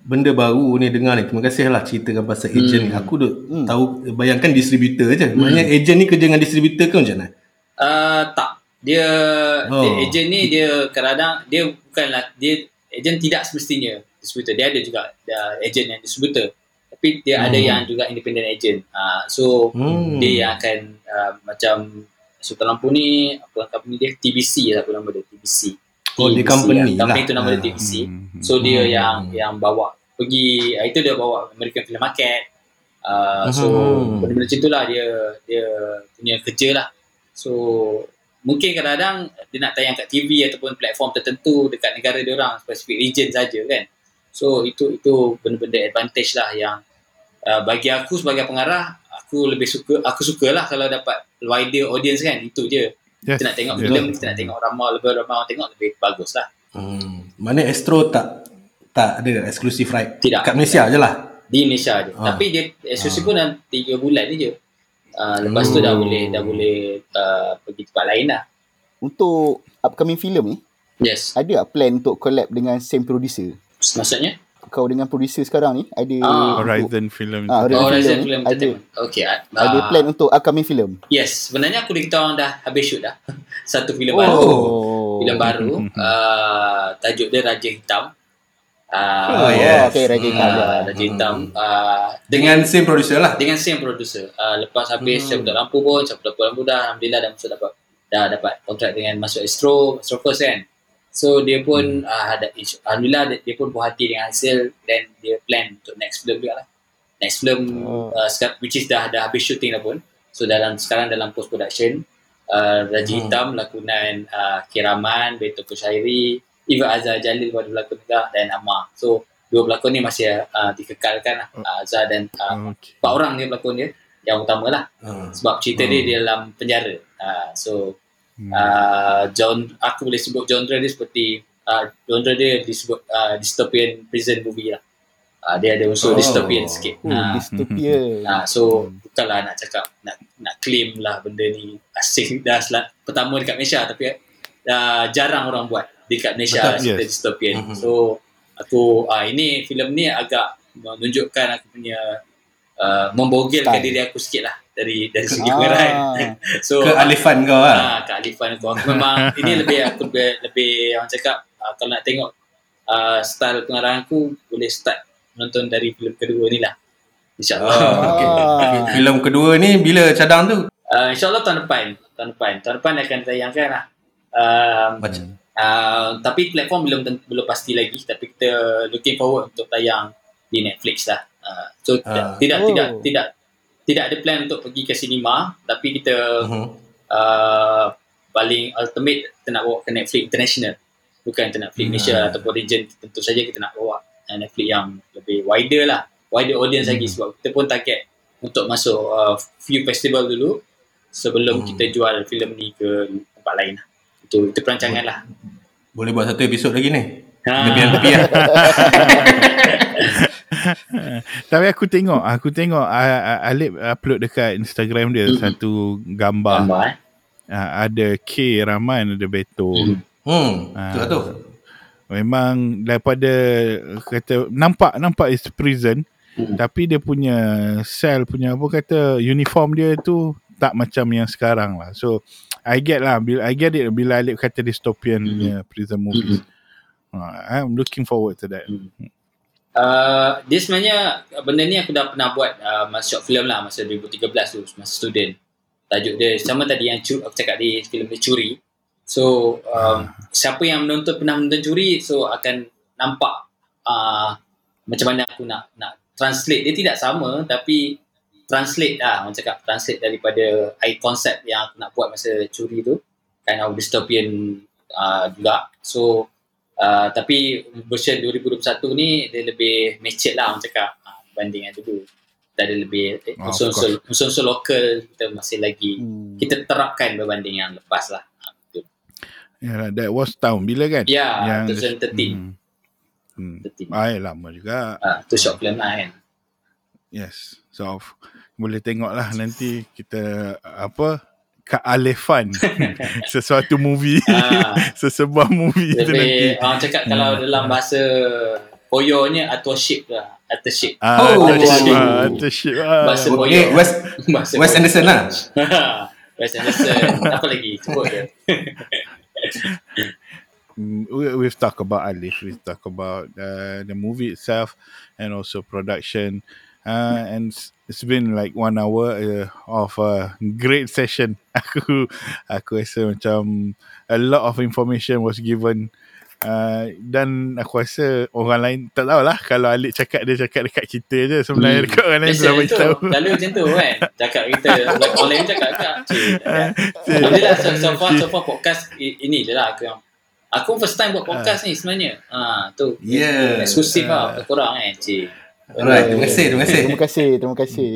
benda baru ni dengar ni. Terima kasih lah ceritakan pasal ejen ni.
Hmm.
Aku duk
Hmm.
tahu bayangkan distributor je. Maknanya ejen ni kerja dengan distributor ke macam mana?
Uh, tak. Dia,
Oh.
dia ejen ni dia kadang-kadang dia bukanlah dia ejen tidak semestinya distributor. Dia ada juga uh, ejen yang distributor. Tapi dia ada
Hmm.
yang juga independent agent. Uh, so
Hmm.
dia yang akan uh, macam Sultan Lampu ni apa company dia TBC lah apa nama dia TBC.
Oh, dia
TBC
company
lah. Company
lah.
tu nama dia
Ah.
TBC.
Hmm.
So dia
Hmm.
yang yang bawa pergi ah, itu dia bawa American Film Market. Uh, so
Hmm.
benda-benda macam itulah dia dia punya kerja lah. So mungkin kadang-kadang dia nak tayang kat TV ataupun platform tertentu dekat negara dia orang specific region saja kan so itu itu benda-benda advantage lah yang uh, bagi aku sebagai pengarah aku lebih suka aku sukalah kalau dapat wider audience kan itu je
Yes.
kita nak tengok
Yeah.
filem kita nak tengok ramai lebih ramai orang tengok lebih bagus lah
Hmm. Mana Astro tak tak ada eksklusif right?
Tidak.
Kat Malaysia je lah.
di Malaysia je.
Ah.
Tapi dia eksklusif pun dalam 3 bulan ni je. Uh, lepas tu dah
Oh.
boleh dah boleh uh, pergi tempat lain lah.
Untuk upcoming film ni,
Yes.
ada tak plan untuk collab dengan same producer?
Maksudnya?
Kau dengan producer sekarang ni, ada
Ah.
untuk,
Horizon Film.
Ah, Horizon
Oh, Horizon
Film
Film
ada.
Okay. Uh,
ada plan untuk upcoming film?
Yes. Sebenarnya aku dengan kita orang dah habis shoot dah. Satu filem
Oh.
baru.
Oh.
Filem baru. Uh, tajuk dia Raja Hitam. Uh,
Oh, yes.
okay, Raja Hitam.
Uh. Raja Hitam. Uh,
Dengan same producer lah.
dengan same producer. Uh, lepas habis
Hmm.
Cabut Lampu pun, Cabut Lampu dah Alhamdulillah dah masuk dapat dah dapat kontrak dengan masuk Astro, Astro First kan. So dia pun hmm. uh, ada Alhamdulillah dia, dia pun puas hati dengan hasil dan dia plan untuk next film juga lah. Next film
Oh.
uh, which is dah dah habis shooting dah pun. So dalam sekarang dalam post production uh, Raja
Hmm.
Hitam lakonan uh, Kiraman, Beto Kushairi, Iva Azhar Jalil pada berlakon juga dan Amma. So dua pelakon ni masih uh, dikekalkan lah. Uh, Azhar dan uh,
Okay.
empat orang dia pelakon dia yang utama lah
Hmm.
sebab cerita
Hmm.
dia dia dalam penjara uh, so
Hmm.
uh, genre aku boleh sebut genre dia seperti uh, genre dia disebut uh, dystopian prison movie lah uh, dia ada unsur
Oh.
dystopian sikit
Oh,
uh,
dystopia.
uh, so bukanlah nak cakap nak nak claim lah benda ni asing dah selat, pertama dekat Malaysia tapi uh, jarang orang buat dekat Malaysia
Betul,
cerita
yes.
dystopian
Mhm.
so aku uh, ini filem ni agak menunjukkan aku punya uh, membogilkan
Style.
diri aku sikit lah dari dari segi
Ah.
pengarah so
Kealifan kau lah.
ah, kealifan aku aku memang ini lebih aku lebih, lebih orang cakap uh, kalau nak tengok uh, style pengarahan aku boleh start menonton dari filem kedua ni lah insyaallah
Oh, okay.
Ah.
Filem kedua ni bila cadang tu?
uh, insyaallah tahun depan tahun depan tahun depan akan tayangkan lah um,
Macam
Uh, tapi platform belum belum pasti lagi tapi kita looking forward untuk tayang di Netflix lah. Uh, so
Ah.
tidak
Oh.
tidak tidak tidak ada plan untuk pergi ke sinema tapi kita
Mhm.
uh, paling ultimate kita nak bawa ke Netflix international bukan kita nak Netflix
Hmm.
Malaysia ataupun region tentu saja kita nak bawa uh, Netflix yang lebih wider lah wider audience
Hmm.
lagi sebab kita pun target untuk masuk uh, few festival dulu sebelum
Hmm.
kita jual filem ni ke tempat lain lah. Itu, itu perancangan lah.
Boleh buat satu episod lagi ni.
Ha.
Lebih-lebih lah.
Tapi aku tengok, aku tengok Alip upload dekat Instagram dia
Mhm.
satu gambar.
Gambar eh.
Uh, ada K Rahman, ada Beto.
Hmm,
Ah.
tu tu.
Memang daripada kata nampak nampak is prison
Mhm.
tapi dia punya sel punya apa kata uniform dia tu tak macam yang sekarang lah. So I get lah bila I get it bila Alip kata dystopian punya prison movies. Uh, I'm looking forward to that.
Uh, dia sebenarnya benda ni aku dah pernah buat uh, masa short film lah masa 2013 tu masa student. Tajuk dia sama tadi yang cu- aku cakap di filem dia Curi. So um, siapa yang menonton pernah menonton Curi so akan nampak uh, macam mana aku nak nak translate dia tidak sama tapi translate lah orang cakap translate daripada i konsep yang aku nak buat masa Curi tu kind of dystopian uh, juga. So Uh, tapi version 2021 ni dia lebih matured lah orang cakap uh, berbanding yang dulu. Kita ada lebih eh,
Oh,
unsur-unsur, unsur-unsur lokal kita masih lagi
Hmm.
kita terapkan berbanding yang lepas lah. Uh, betul.
Yeah, that was tahun bila kan?
Ya,
Yang-
2013.
Hmm. Hmm.
13.
Ah, lama juga.
Ah, tu short film lah kan.
Yes. So boleh tengok lah nanti kita apa kealifan sesuatu movie
Ah,
sesebuah movie tu nanti.
lebih orang cakap kalau
Hmm.
dalam bahasa koyornya authorship lah. Authorship.
Ah,
Oh.
authorship, ah, authorship, ah.
Bahasa
Okay,
koyor.
West,
bahasa
Wes
koyor.
Anderson lah.
Wes Anderson. Apa lagi? Sebut dia.
Mm, we, we've talked about Alif, we've talked about uh, the movie itself and also production. Uh, and it's- been like one hour uh, of a great session. Aku aku rasa macam a lot of information was given Uh, dan aku rasa orang lain tak tahulah kalau Alik cakap dia cakap dekat kita je sebenarnya
Hmm.
dekat orang lain bagi
tu.
tahu.
Lalu macam tu kan. Cakap kita. Orang lain cakap kat. Cik.
Ah, cik.
Alhamdulillah so, so far, so far podcast ini je lah aku yang Aku first time buat podcast ni sebenarnya. Ha, tu.
Yeah.
Eksklusif
Ah.
lah untuk korang kan, cik.
Alright, terima kasih, terima kasih.
Terima kasih, terima kasih.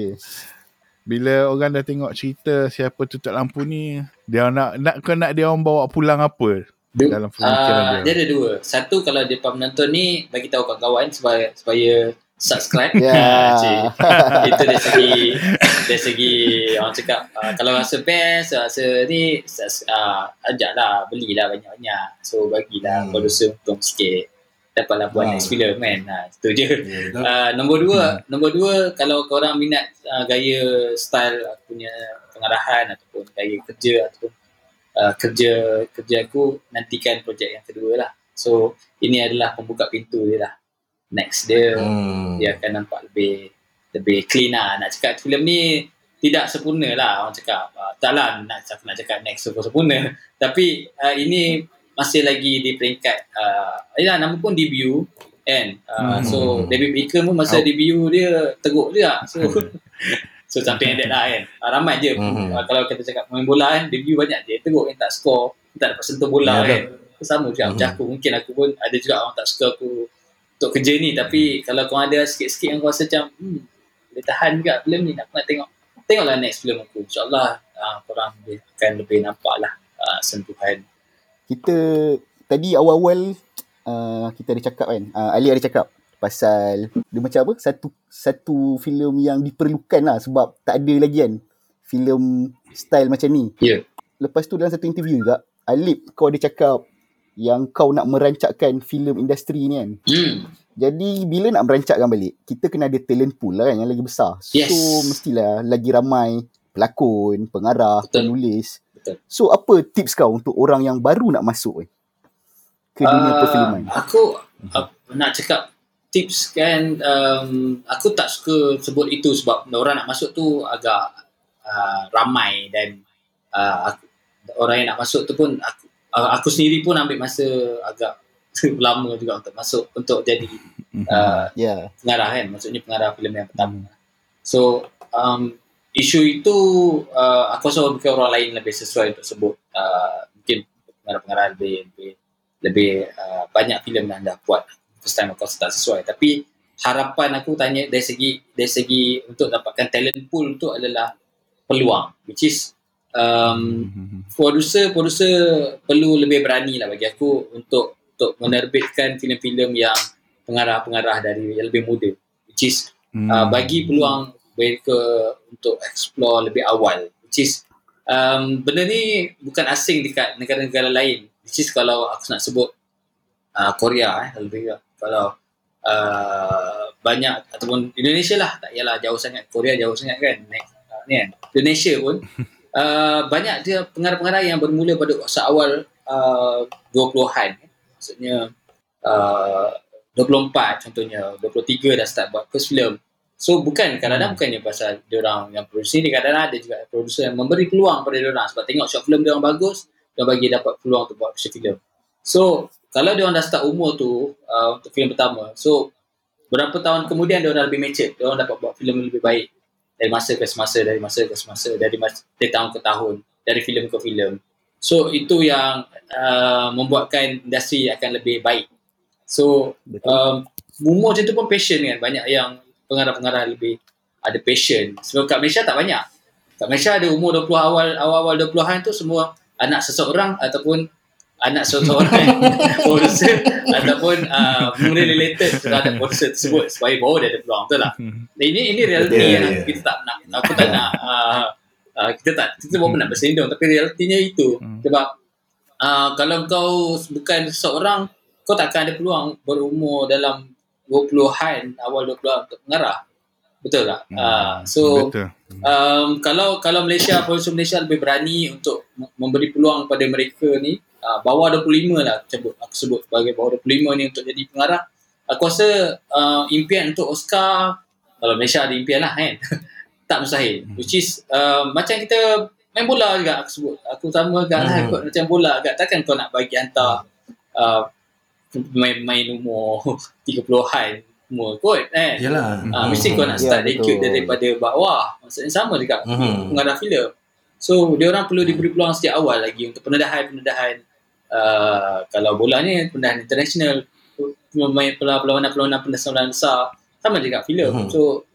Bila orang dah tengok cerita siapa tutup lampu ni, dia nak nak kau nak dia orang bawa pulang apa?
Du-
Dalam pemikiran
Ah,
dia.
dia ada dua. Satu kalau dia penonton ni bagi tahu kawan-kawan supaya supaya subscribe.
Ya.
Ah, cik. Itu dari segi dari segi orang cakap uh, kalau rasa best, rasa ni uh, ajaklah belilah banyak-banyak. So bagilah
Hmm.
hmm. producer untung sikit. Dapatlah buat
Ah.
next film kan. Ha, itu je.
Ya, betul.
Uh, nombor dua, nombor dua kalau korang minat uh, gaya style aku punya pengarahan ataupun gaya kerja ataupun uh, kerja kerja aku nantikan projek yang kedua lah. So ini adalah pembuka pintu dia lah. Next dia
Hmm.
dia akan nampak lebih lebih clean lah. Nak cakap filem ni tidak sempurna lah orang cakap. Uh, tak lah nak, nak cakap next sempurna. Tapi uh, ini masih lagi di peringkat uh, yalah, nama pun debut kan. Uh,
Hmm.
So David Beckham pun masa
Out.
debut dia teruk juga. So so something like that lah kan. Uh, ramai je
Hmm.
uh, kalau kita cakap main bola kan debut banyak je teruk kan tak score tak dapat sentuh bola
Ya,
kan. Sama juga macam
Hmm.
aku mungkin aku pun ada juga orang tak suka aku untuk kerja ni tapi kalau kau ada sikit-sikit yang kau rasa macam hmm boleh tahan juga filem ni aku nak tengok tengoklah next filem aku insyaallah uh, korang akan lebih nampak lah uh, sentuhan
Kita tadi awal-awal uh, kita ada cakap kan. Uh, Ali ada cakap pasal dia macam apa? Satu satu filem yang diperlukan lah sebab tak ada lagi kan filem style macam ni.
Ya.
Lepas tu dalam satu interview juga Alip kau ada cakap yang kau nak merancakkan filem industri ni kan.
hmm
Jadi bila nak merancakkan balik, kita kena ada talent pool lah kan yang lagi besar.
Yes.
So mestilah lagi ramai pelakon, pengarah,
Betul.
penulis.
Betul.
So apa tips kau untuk orang yang baru nak masuk eh, ke dunia
Ah,
perfilman?
Aku uh, nak cakap tips kan um, aku tak suka sebut itu sebab orang nak masuk tu agak uh, ramai dan uh, aku, orang yang nak masuk tu pun aku, uh, aku sendiri pun ambil masa agak lama juga untuk masuk untuk jadi uh,
Ya.
pengarah kan maksudnya pengarah filem yang pertama so um, isu itu uh, aku rasa mungkin orang lain lebih sesuai untuk sebut uh, mungkin pengarah-pengarah lebih lebih, lebih uh, banyak filem yang dah buat. First time aku rasa tak sesuai. Tapi harapan aku tanya dari segi dari segi untuk dapatkan talent pool tu adalah peluang which is um, producer producer perlu lebih berani lah bagi aku untuk untuk menerbitkan filem-filem yang pengarah-pengarah dari yang lebih muda which is
Hmm.
uh, bagi peluang mereka untuk explore lebih awal which is um, benda ni bukan asing dekat negara-negara lain. Which is kalau aku nak sebut uh, Korea eh lebih kalau uh, banyak ataupun Indonesia lah tak yalah jauh sangat. Korea jauh sangat kan next uh, ni kan. Indonesia pun uh, banyak dia pengarah-pengarah yang bermula pada masa awal uh, 20-an maksudnya uh, 24 contohnya 23 dah start buat first film so bukan kadang-kadang bukannya pasal dia orang yang producer ni kadang-kadang ada juga producer yang memberi peluang pada dia orang. Sebab tengok short film dia orang bagus dia bagi dapat peluang untuk buat feature film. So kalau dia orang dah start umur tu uh, untuk filem pertama so berapa tahun kemudian dia orang lebih matured dia orang dapat buat filem lebih baik dari masa ke semasa dari masa ke semasa dari, mas- dari tahun ke tahun dari filem ke filem so itu yang uh, membuatkan industri akan lebih baik. So
Betul.
um, umur macam tu pun passion kan. Banyak yang pengarah-pengarah lebih ada passion. Sebab kat Malaysia tak banyak. Kat Malaysia ada umur 20 awal awal-awal 20-an tu semua anak seseorang ataupun anak seseorang. Producer ataupun uh, benda related terhadap producer tersebut supaya baru dia ada peluang betul lah ini ini realiti
Betul,
yang
ya.
kita tak nak. Aku tak nak uh, uh, kita tak kita pun nak bersendung. Tapi realitinya itu. Sebab uh, kalau kau bukan seorang kau takkan ada peluang berumur dalam 20-an awal 20-an untuk mengarah betul tak? Uh, so
Betul.
um, kalau kalau Malaysia producer Malaysia lebih berani untuk memberi peluang pada mereka ni uh, bawah 25 lah aku sebut aku sebut sebagai bawah 25 ni untuk jadi pengarah. Aku rasa uh, impian untuk Oscar kalau Malaysia ada impian lah kan? Tak mustahil. Which is uh, macam kita main bola juga aku sebut. Aku sama lah
Hmm.
kot macam bola agak. Takkan kau nak bagi hantar uh, main-main umur 30-an umur kot kan.
Yalah.
Ah, mesti kau nak start
Ya,
recruit
betul.
daripada bawah. Maksudnya sama juga
Mhm.
pengarah filem. So dia orang perlu diberi peluang sejak awal lagi untuk pendedahan-pendedahan uh, kalau bola ni pendedahan international pemain perlawanan-perlawanan pendedahan besar sama juga filem.
Mhm.
So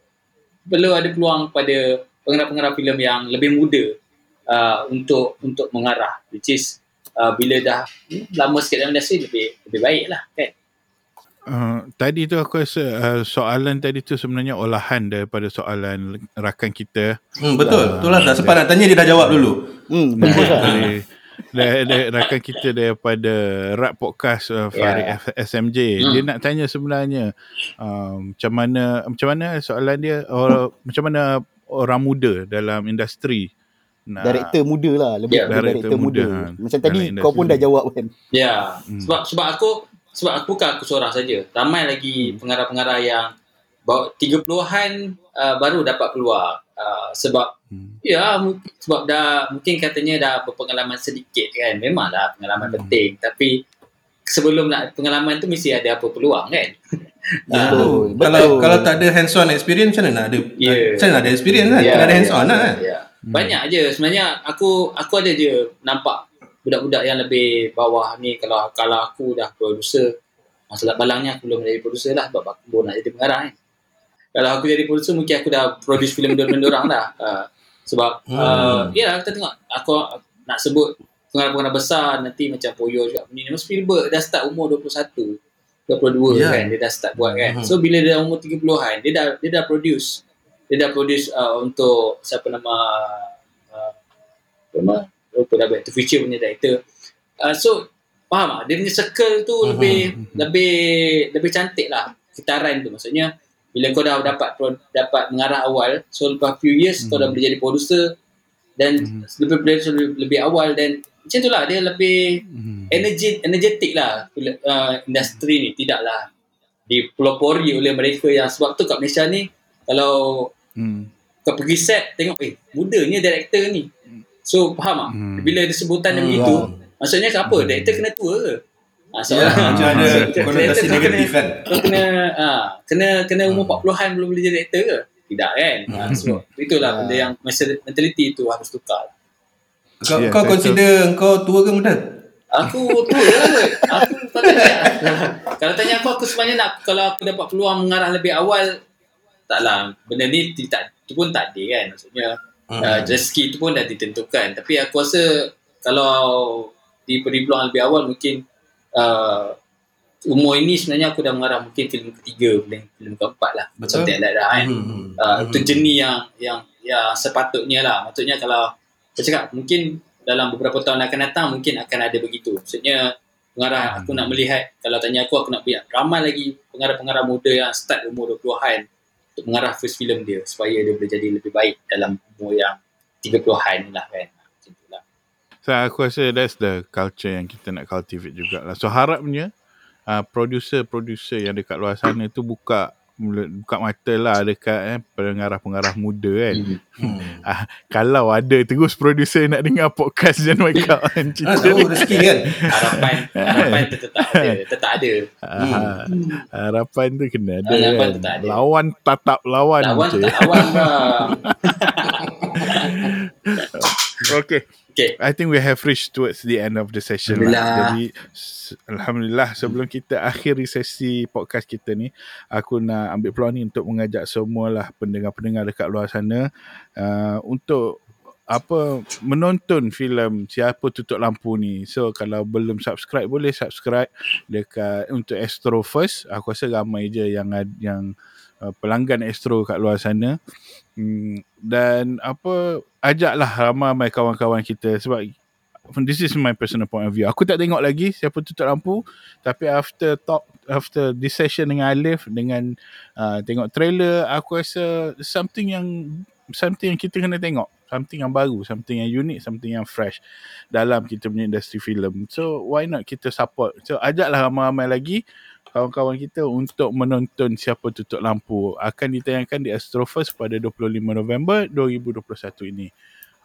perlu ada peluang pada pengarah-pengarah filem yang lebih muda uh, untuk untuk mengarah which is uh, bila dah hmm, lama sikit dalam industri lebih lebih baik lah kan.
Uh, tadi tu aku rasa uh, soalan tadi tu sebenarnya olahan daripada soalan rakan kita.
Hmm, betul. Betul lah. Dah sempat nak tanya dia dah jawab dulu.
Hmm, betul lah.
dari, dari, dari rakan kita daripada Rap Podcast uh, Farid
Ya.
F- SMJ.
Hmm.
Dia nak tanya sebenarnya um, macam mana macam mana soalan dia or, macam mana orang muda dalam industri nak
Director muda lah. Lebih
Ya,
kepada
director
director muda.
muda.
Macam
Dalam
tadi
industri.
kau pun dah jawab kan.
Ya,
Hmm.
sebab sebab aku sebab aku bukan aku seorang saja. Ramai lagi pengarah-pengarah yang bawa 30-an uh, baru dapat peluang. Uh, sebab
Hmm.
ya sebab dah mungkin katanya dah berpengalaman sedikit kan. Memanglah pengalaman
Hmm.
penting tapi sebelum nak pengalaman tu mesti ada apa peluang kan.
Ya,
Betul,
Kalau
betul.
kalau tak ada hands on experience macam mana nak ada
Ya.
macam mana ada experience kan?
Ya,
Kena ada hands
ya,
on lah
ya, ya. Banyak je sebenarnya aku aku ada je nampak budak-budak yang lebih bawah ni kalau kalau aku dah producer masalah balangnya aku belum jadi producer lah sebab aku baru nak jadi pengarah kan. Kalau aku jadi producer mungkin aku dah produce filem dua-dua orang dah. Uh, sebab
Hmm.
uh, ya kita tengok aku nak sebut pengarah-pengarah besar nanti macam Poyo juga ni Mas Spielberg dah start umur 21 22
Ya.
kan dia dah start buat kan.
Hmm.
So bila dia umur 30-an dia dah dia dah produce dia dah produce uh, untuk siapa nama uh, apa nama? Lupa dah Back to Future punya director. Uh, so faham tak? Dia punya circle tu
Mhm.
lebih lebih lebih cantik lah. Kitaran tu maksudnya bila kau dah dapat dapat mengarah awal so lepas few years kau dah boleh jadi producer dan lebih producer lebih, lebih awal dan macam tu lah. Dia lebih
Hmm.
energi energetik lah. Uh, industri ni tidaklah dipelopori oleh mereka yang sebab tu kat Malaysia ni kalau
Hmm.
kau pergi set tengok eh mudanya director ni so faham tak
Hmm.
bila ada sebutan yang
Hmm.
begitu maksudnya apa director kena tua ke ha, so,
Ya, macam ada
so,
konotasi negatif
kena,
kan.
kau kena ha, kena kena umur
Hmm.
40-an belum boleh jadi director ke tidak kan ha, so itulah benda yang mentality tu harus tukar
Kau,
Ya,
kau consider kau tua ke muda?
Aku tua lah kot. Aku tak tanya. kalau tanya aku, aku sebenarnya nak, kalau aku dapat peluang mengarah lebih awal, taklah, benda ni tak, tu pun tak ada kan. Maksudnya,
Hmm.
uh, rezeki tu pun dah ditentukan. Tapi aku rasa, kalau diberi peluang lebih awal, mungkin uh, umur ini sebenarnya aku dah mengarah mungkin filem ketiga, filem, filem keempat lah.
Betul.
Something like that kan.
Hmm.
Uh,
Hmm.
Itu jenis yang, yang, yang sepatutnya lah. Maksudnya kalau, saya cakap mungkin dalam beberapa tahun akan datang mungkin akan ada begitu. Maksudnya pengarah aku nak melihat kalau tanya aku aku nak lihat ramai lagi pengarah-pengarah muda yang start umur 20-an untuk mengarah first film dia supaya dia boleh jadi lebih baik dalam umur yang 30-an ni lah kan. Macam tu lah.
So aku rasa that's the culture yang kita nak cultivate jugalah. So harapnya uh, producer-producer yang dekat luar sana tu buka buka mata lah dekat eh, pengarah-pengarah muda kan.
Hmm.
Hmm.
Ah, kalau ada terus producer nak dengar podcast Jan Wake Up kan
Ah,
cerita
rezeki kan.
Harapan harapan tu tetap ada, tetap ada.
Ah, harapan tu kena ada
Harapan
kan.
tu tak ada.
Lawan tatap lawan.
Lawan
je.
tak lawan bang.
Okay. I think we have reached towards the end of the session lah.
Alhamdulillah.
Jadi s- Alhamdulillah sebelum kita akhiri sesi podcast kita ni aku nak ambil peluang ni untuk mengajak semualah pendengar-pendengar dekat luar sana uh, untuk apa menonton filem Siapa Tutup Lampu ni. So kalau belum subscribe boleh subscribe dekat untuk Astro First. Aku rasa ramai je yang yang uh, pelanggan Astro kat luar sana. Hmm, dan apa ajaklah ramai kawan-kawan kita sebab this is my personal point of view. Aku tak tengok lagi siapa tutup lampu tapi after talk after this session dengan Alif dengan uh, tengok trailer aku rasa something yang something yang kita kena tengok. Something yang baru something yang unik something yang fresh dalam kita punya industri filem. So why not kita support? So ajaklah ramai-ramai lagi kawan-kawan kita untuk menonton Siapa Tutup Lampu akan ditayangkan di Astro First pada 25 November 2021 ini.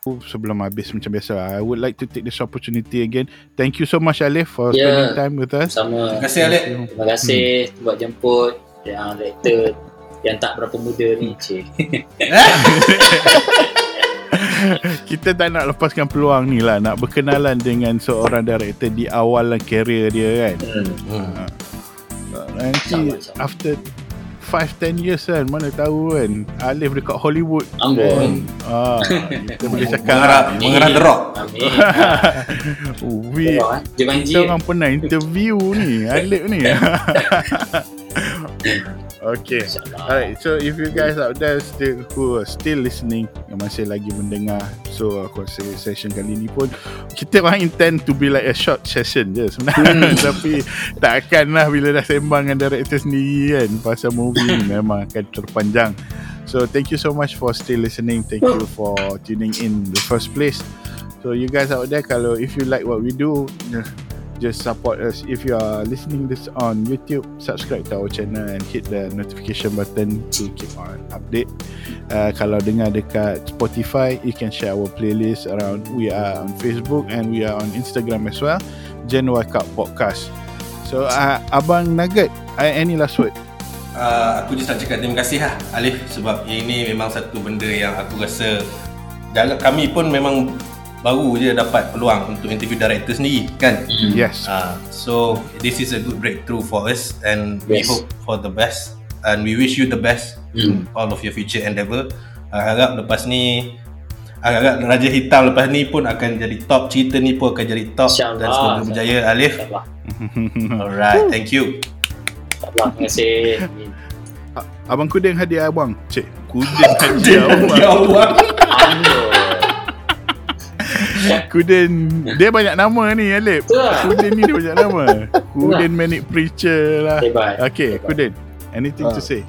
sebelum habis macam biasa I would like to take this opportunity again thank you so much Alif for
Yeah.
spending time with us
Sama.
Terima kasih Alek.
Terima kasih buat jemput yang director yang tak berapa muda ni. Cik.
kita tak nak lepaskan peluang ni lah nak berkenalan dengan seorang director di awalan career dia kan
Hmm.
Nanti after 5-10 years kan mana tahu kan Alif dekat Hollywood
Ambon.
ah, kita boleh cakap
Mengarah, mengarah The Rock.
Amin.
we,
eh.
Kita orang pernah interview ni Alif ni Okay. Alright So if you guys out there still, Who are still listening Yang masih lagi mendengar So aku rasa session kali ni pun Kita orang intend to be like a short session je sebenarnya. Tapi takkan lah bila dah sembang dengan director sendiri kan Pasal movie ni memang akan terpanjang. So thank you so much for still listening. Thank you for tuning in the first place. So you guys out there Kalau if you like what we do just support us. If you are listening this on YouTube subscribe to our channel and hit the notification button to keep on update. Uh, kalau dengar dekat Spotify you can share our playlist around. We are on Facebook and we are on Instagram as well. Gen Wake Up Podcast. So uh, Abang Nugget any last word?
Uh, aku just nak cakap terima kasih lah Alif sebab ini memang satu benda yang aku rasa jalan kami pun memang baru je dapat peluang untuk interview director sendiri kan
yes
uh, so this is a good breakthrough for us and we
Yes.
hope for the best and we wish you the best in all of your future endeavour uh, harap lepas ni harap Raja Hitam lepas ni pun akan jadi top cerita ni pun akan jadi top
InsyaAllah.
dan semoga berjaya Alif alright thank you.
Terima kasih.
Abang Kuding hadiah abang cik Kuding hadiah abang. Kudin Dia banyak nama ni Alip
lah.
Kudin ni dia banyak nama Kudin Manic Preacher lah
Hebat.
Okay Kudin Anything to
Ah.
say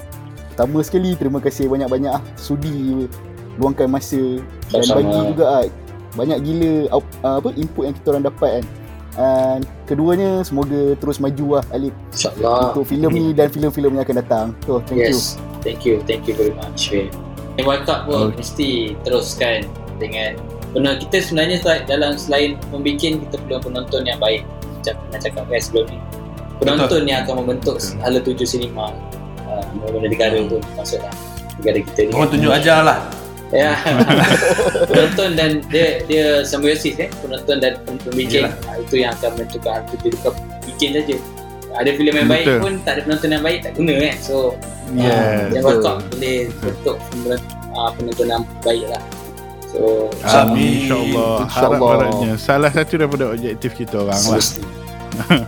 Pertama sekali terima kasih banyak-banyak ah sudi luangkan masa dan
Sama-sama.
bagi juga ah, banyak gila apa input yang kita orang dapat kan. And keduanya semoga terus maju lah Alif
InsyaAllah.
untuk filem ni dan filem-filem yang akan datang. So thank you.
Yes. Thank you. Thank you very much. Yang Cup pun
Okay.
mesti teruskan dengan benar kita sebenarnya dalam selain membuat kita perlu penonton yang baik. Macam pernah cakap kan sebelum ni. Penonton yang akan membentuk
Betul.
hala tuju sinema. Uh, mana negara pun maksudnya negara kita ni.
Orang tunjuk ajar lah
Ya. penonton dan dia dia symbiosis eh penonton dan pembikin
Yalah.
ah, itu yang akan menentukan hal itu bukan bikin saja. Ada filem yang baik
Betul.
pun tak ada penonton yang baik tak guna kan. So
Yeah
yang
betul.
World Cup boleh bentuk penonton, uh, penonton yang baik lah. So
Amin.
InsyaAllah. Harap
InsyaAllah.
harapnya Salah satu daripada objektif kita orang lah.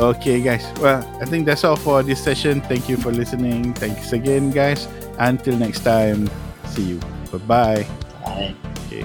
Okay guys. Well I think that's all for this session. Thank you for listening. Thanks again guys. Until next time. See you. Bye bye
Bye.
Okay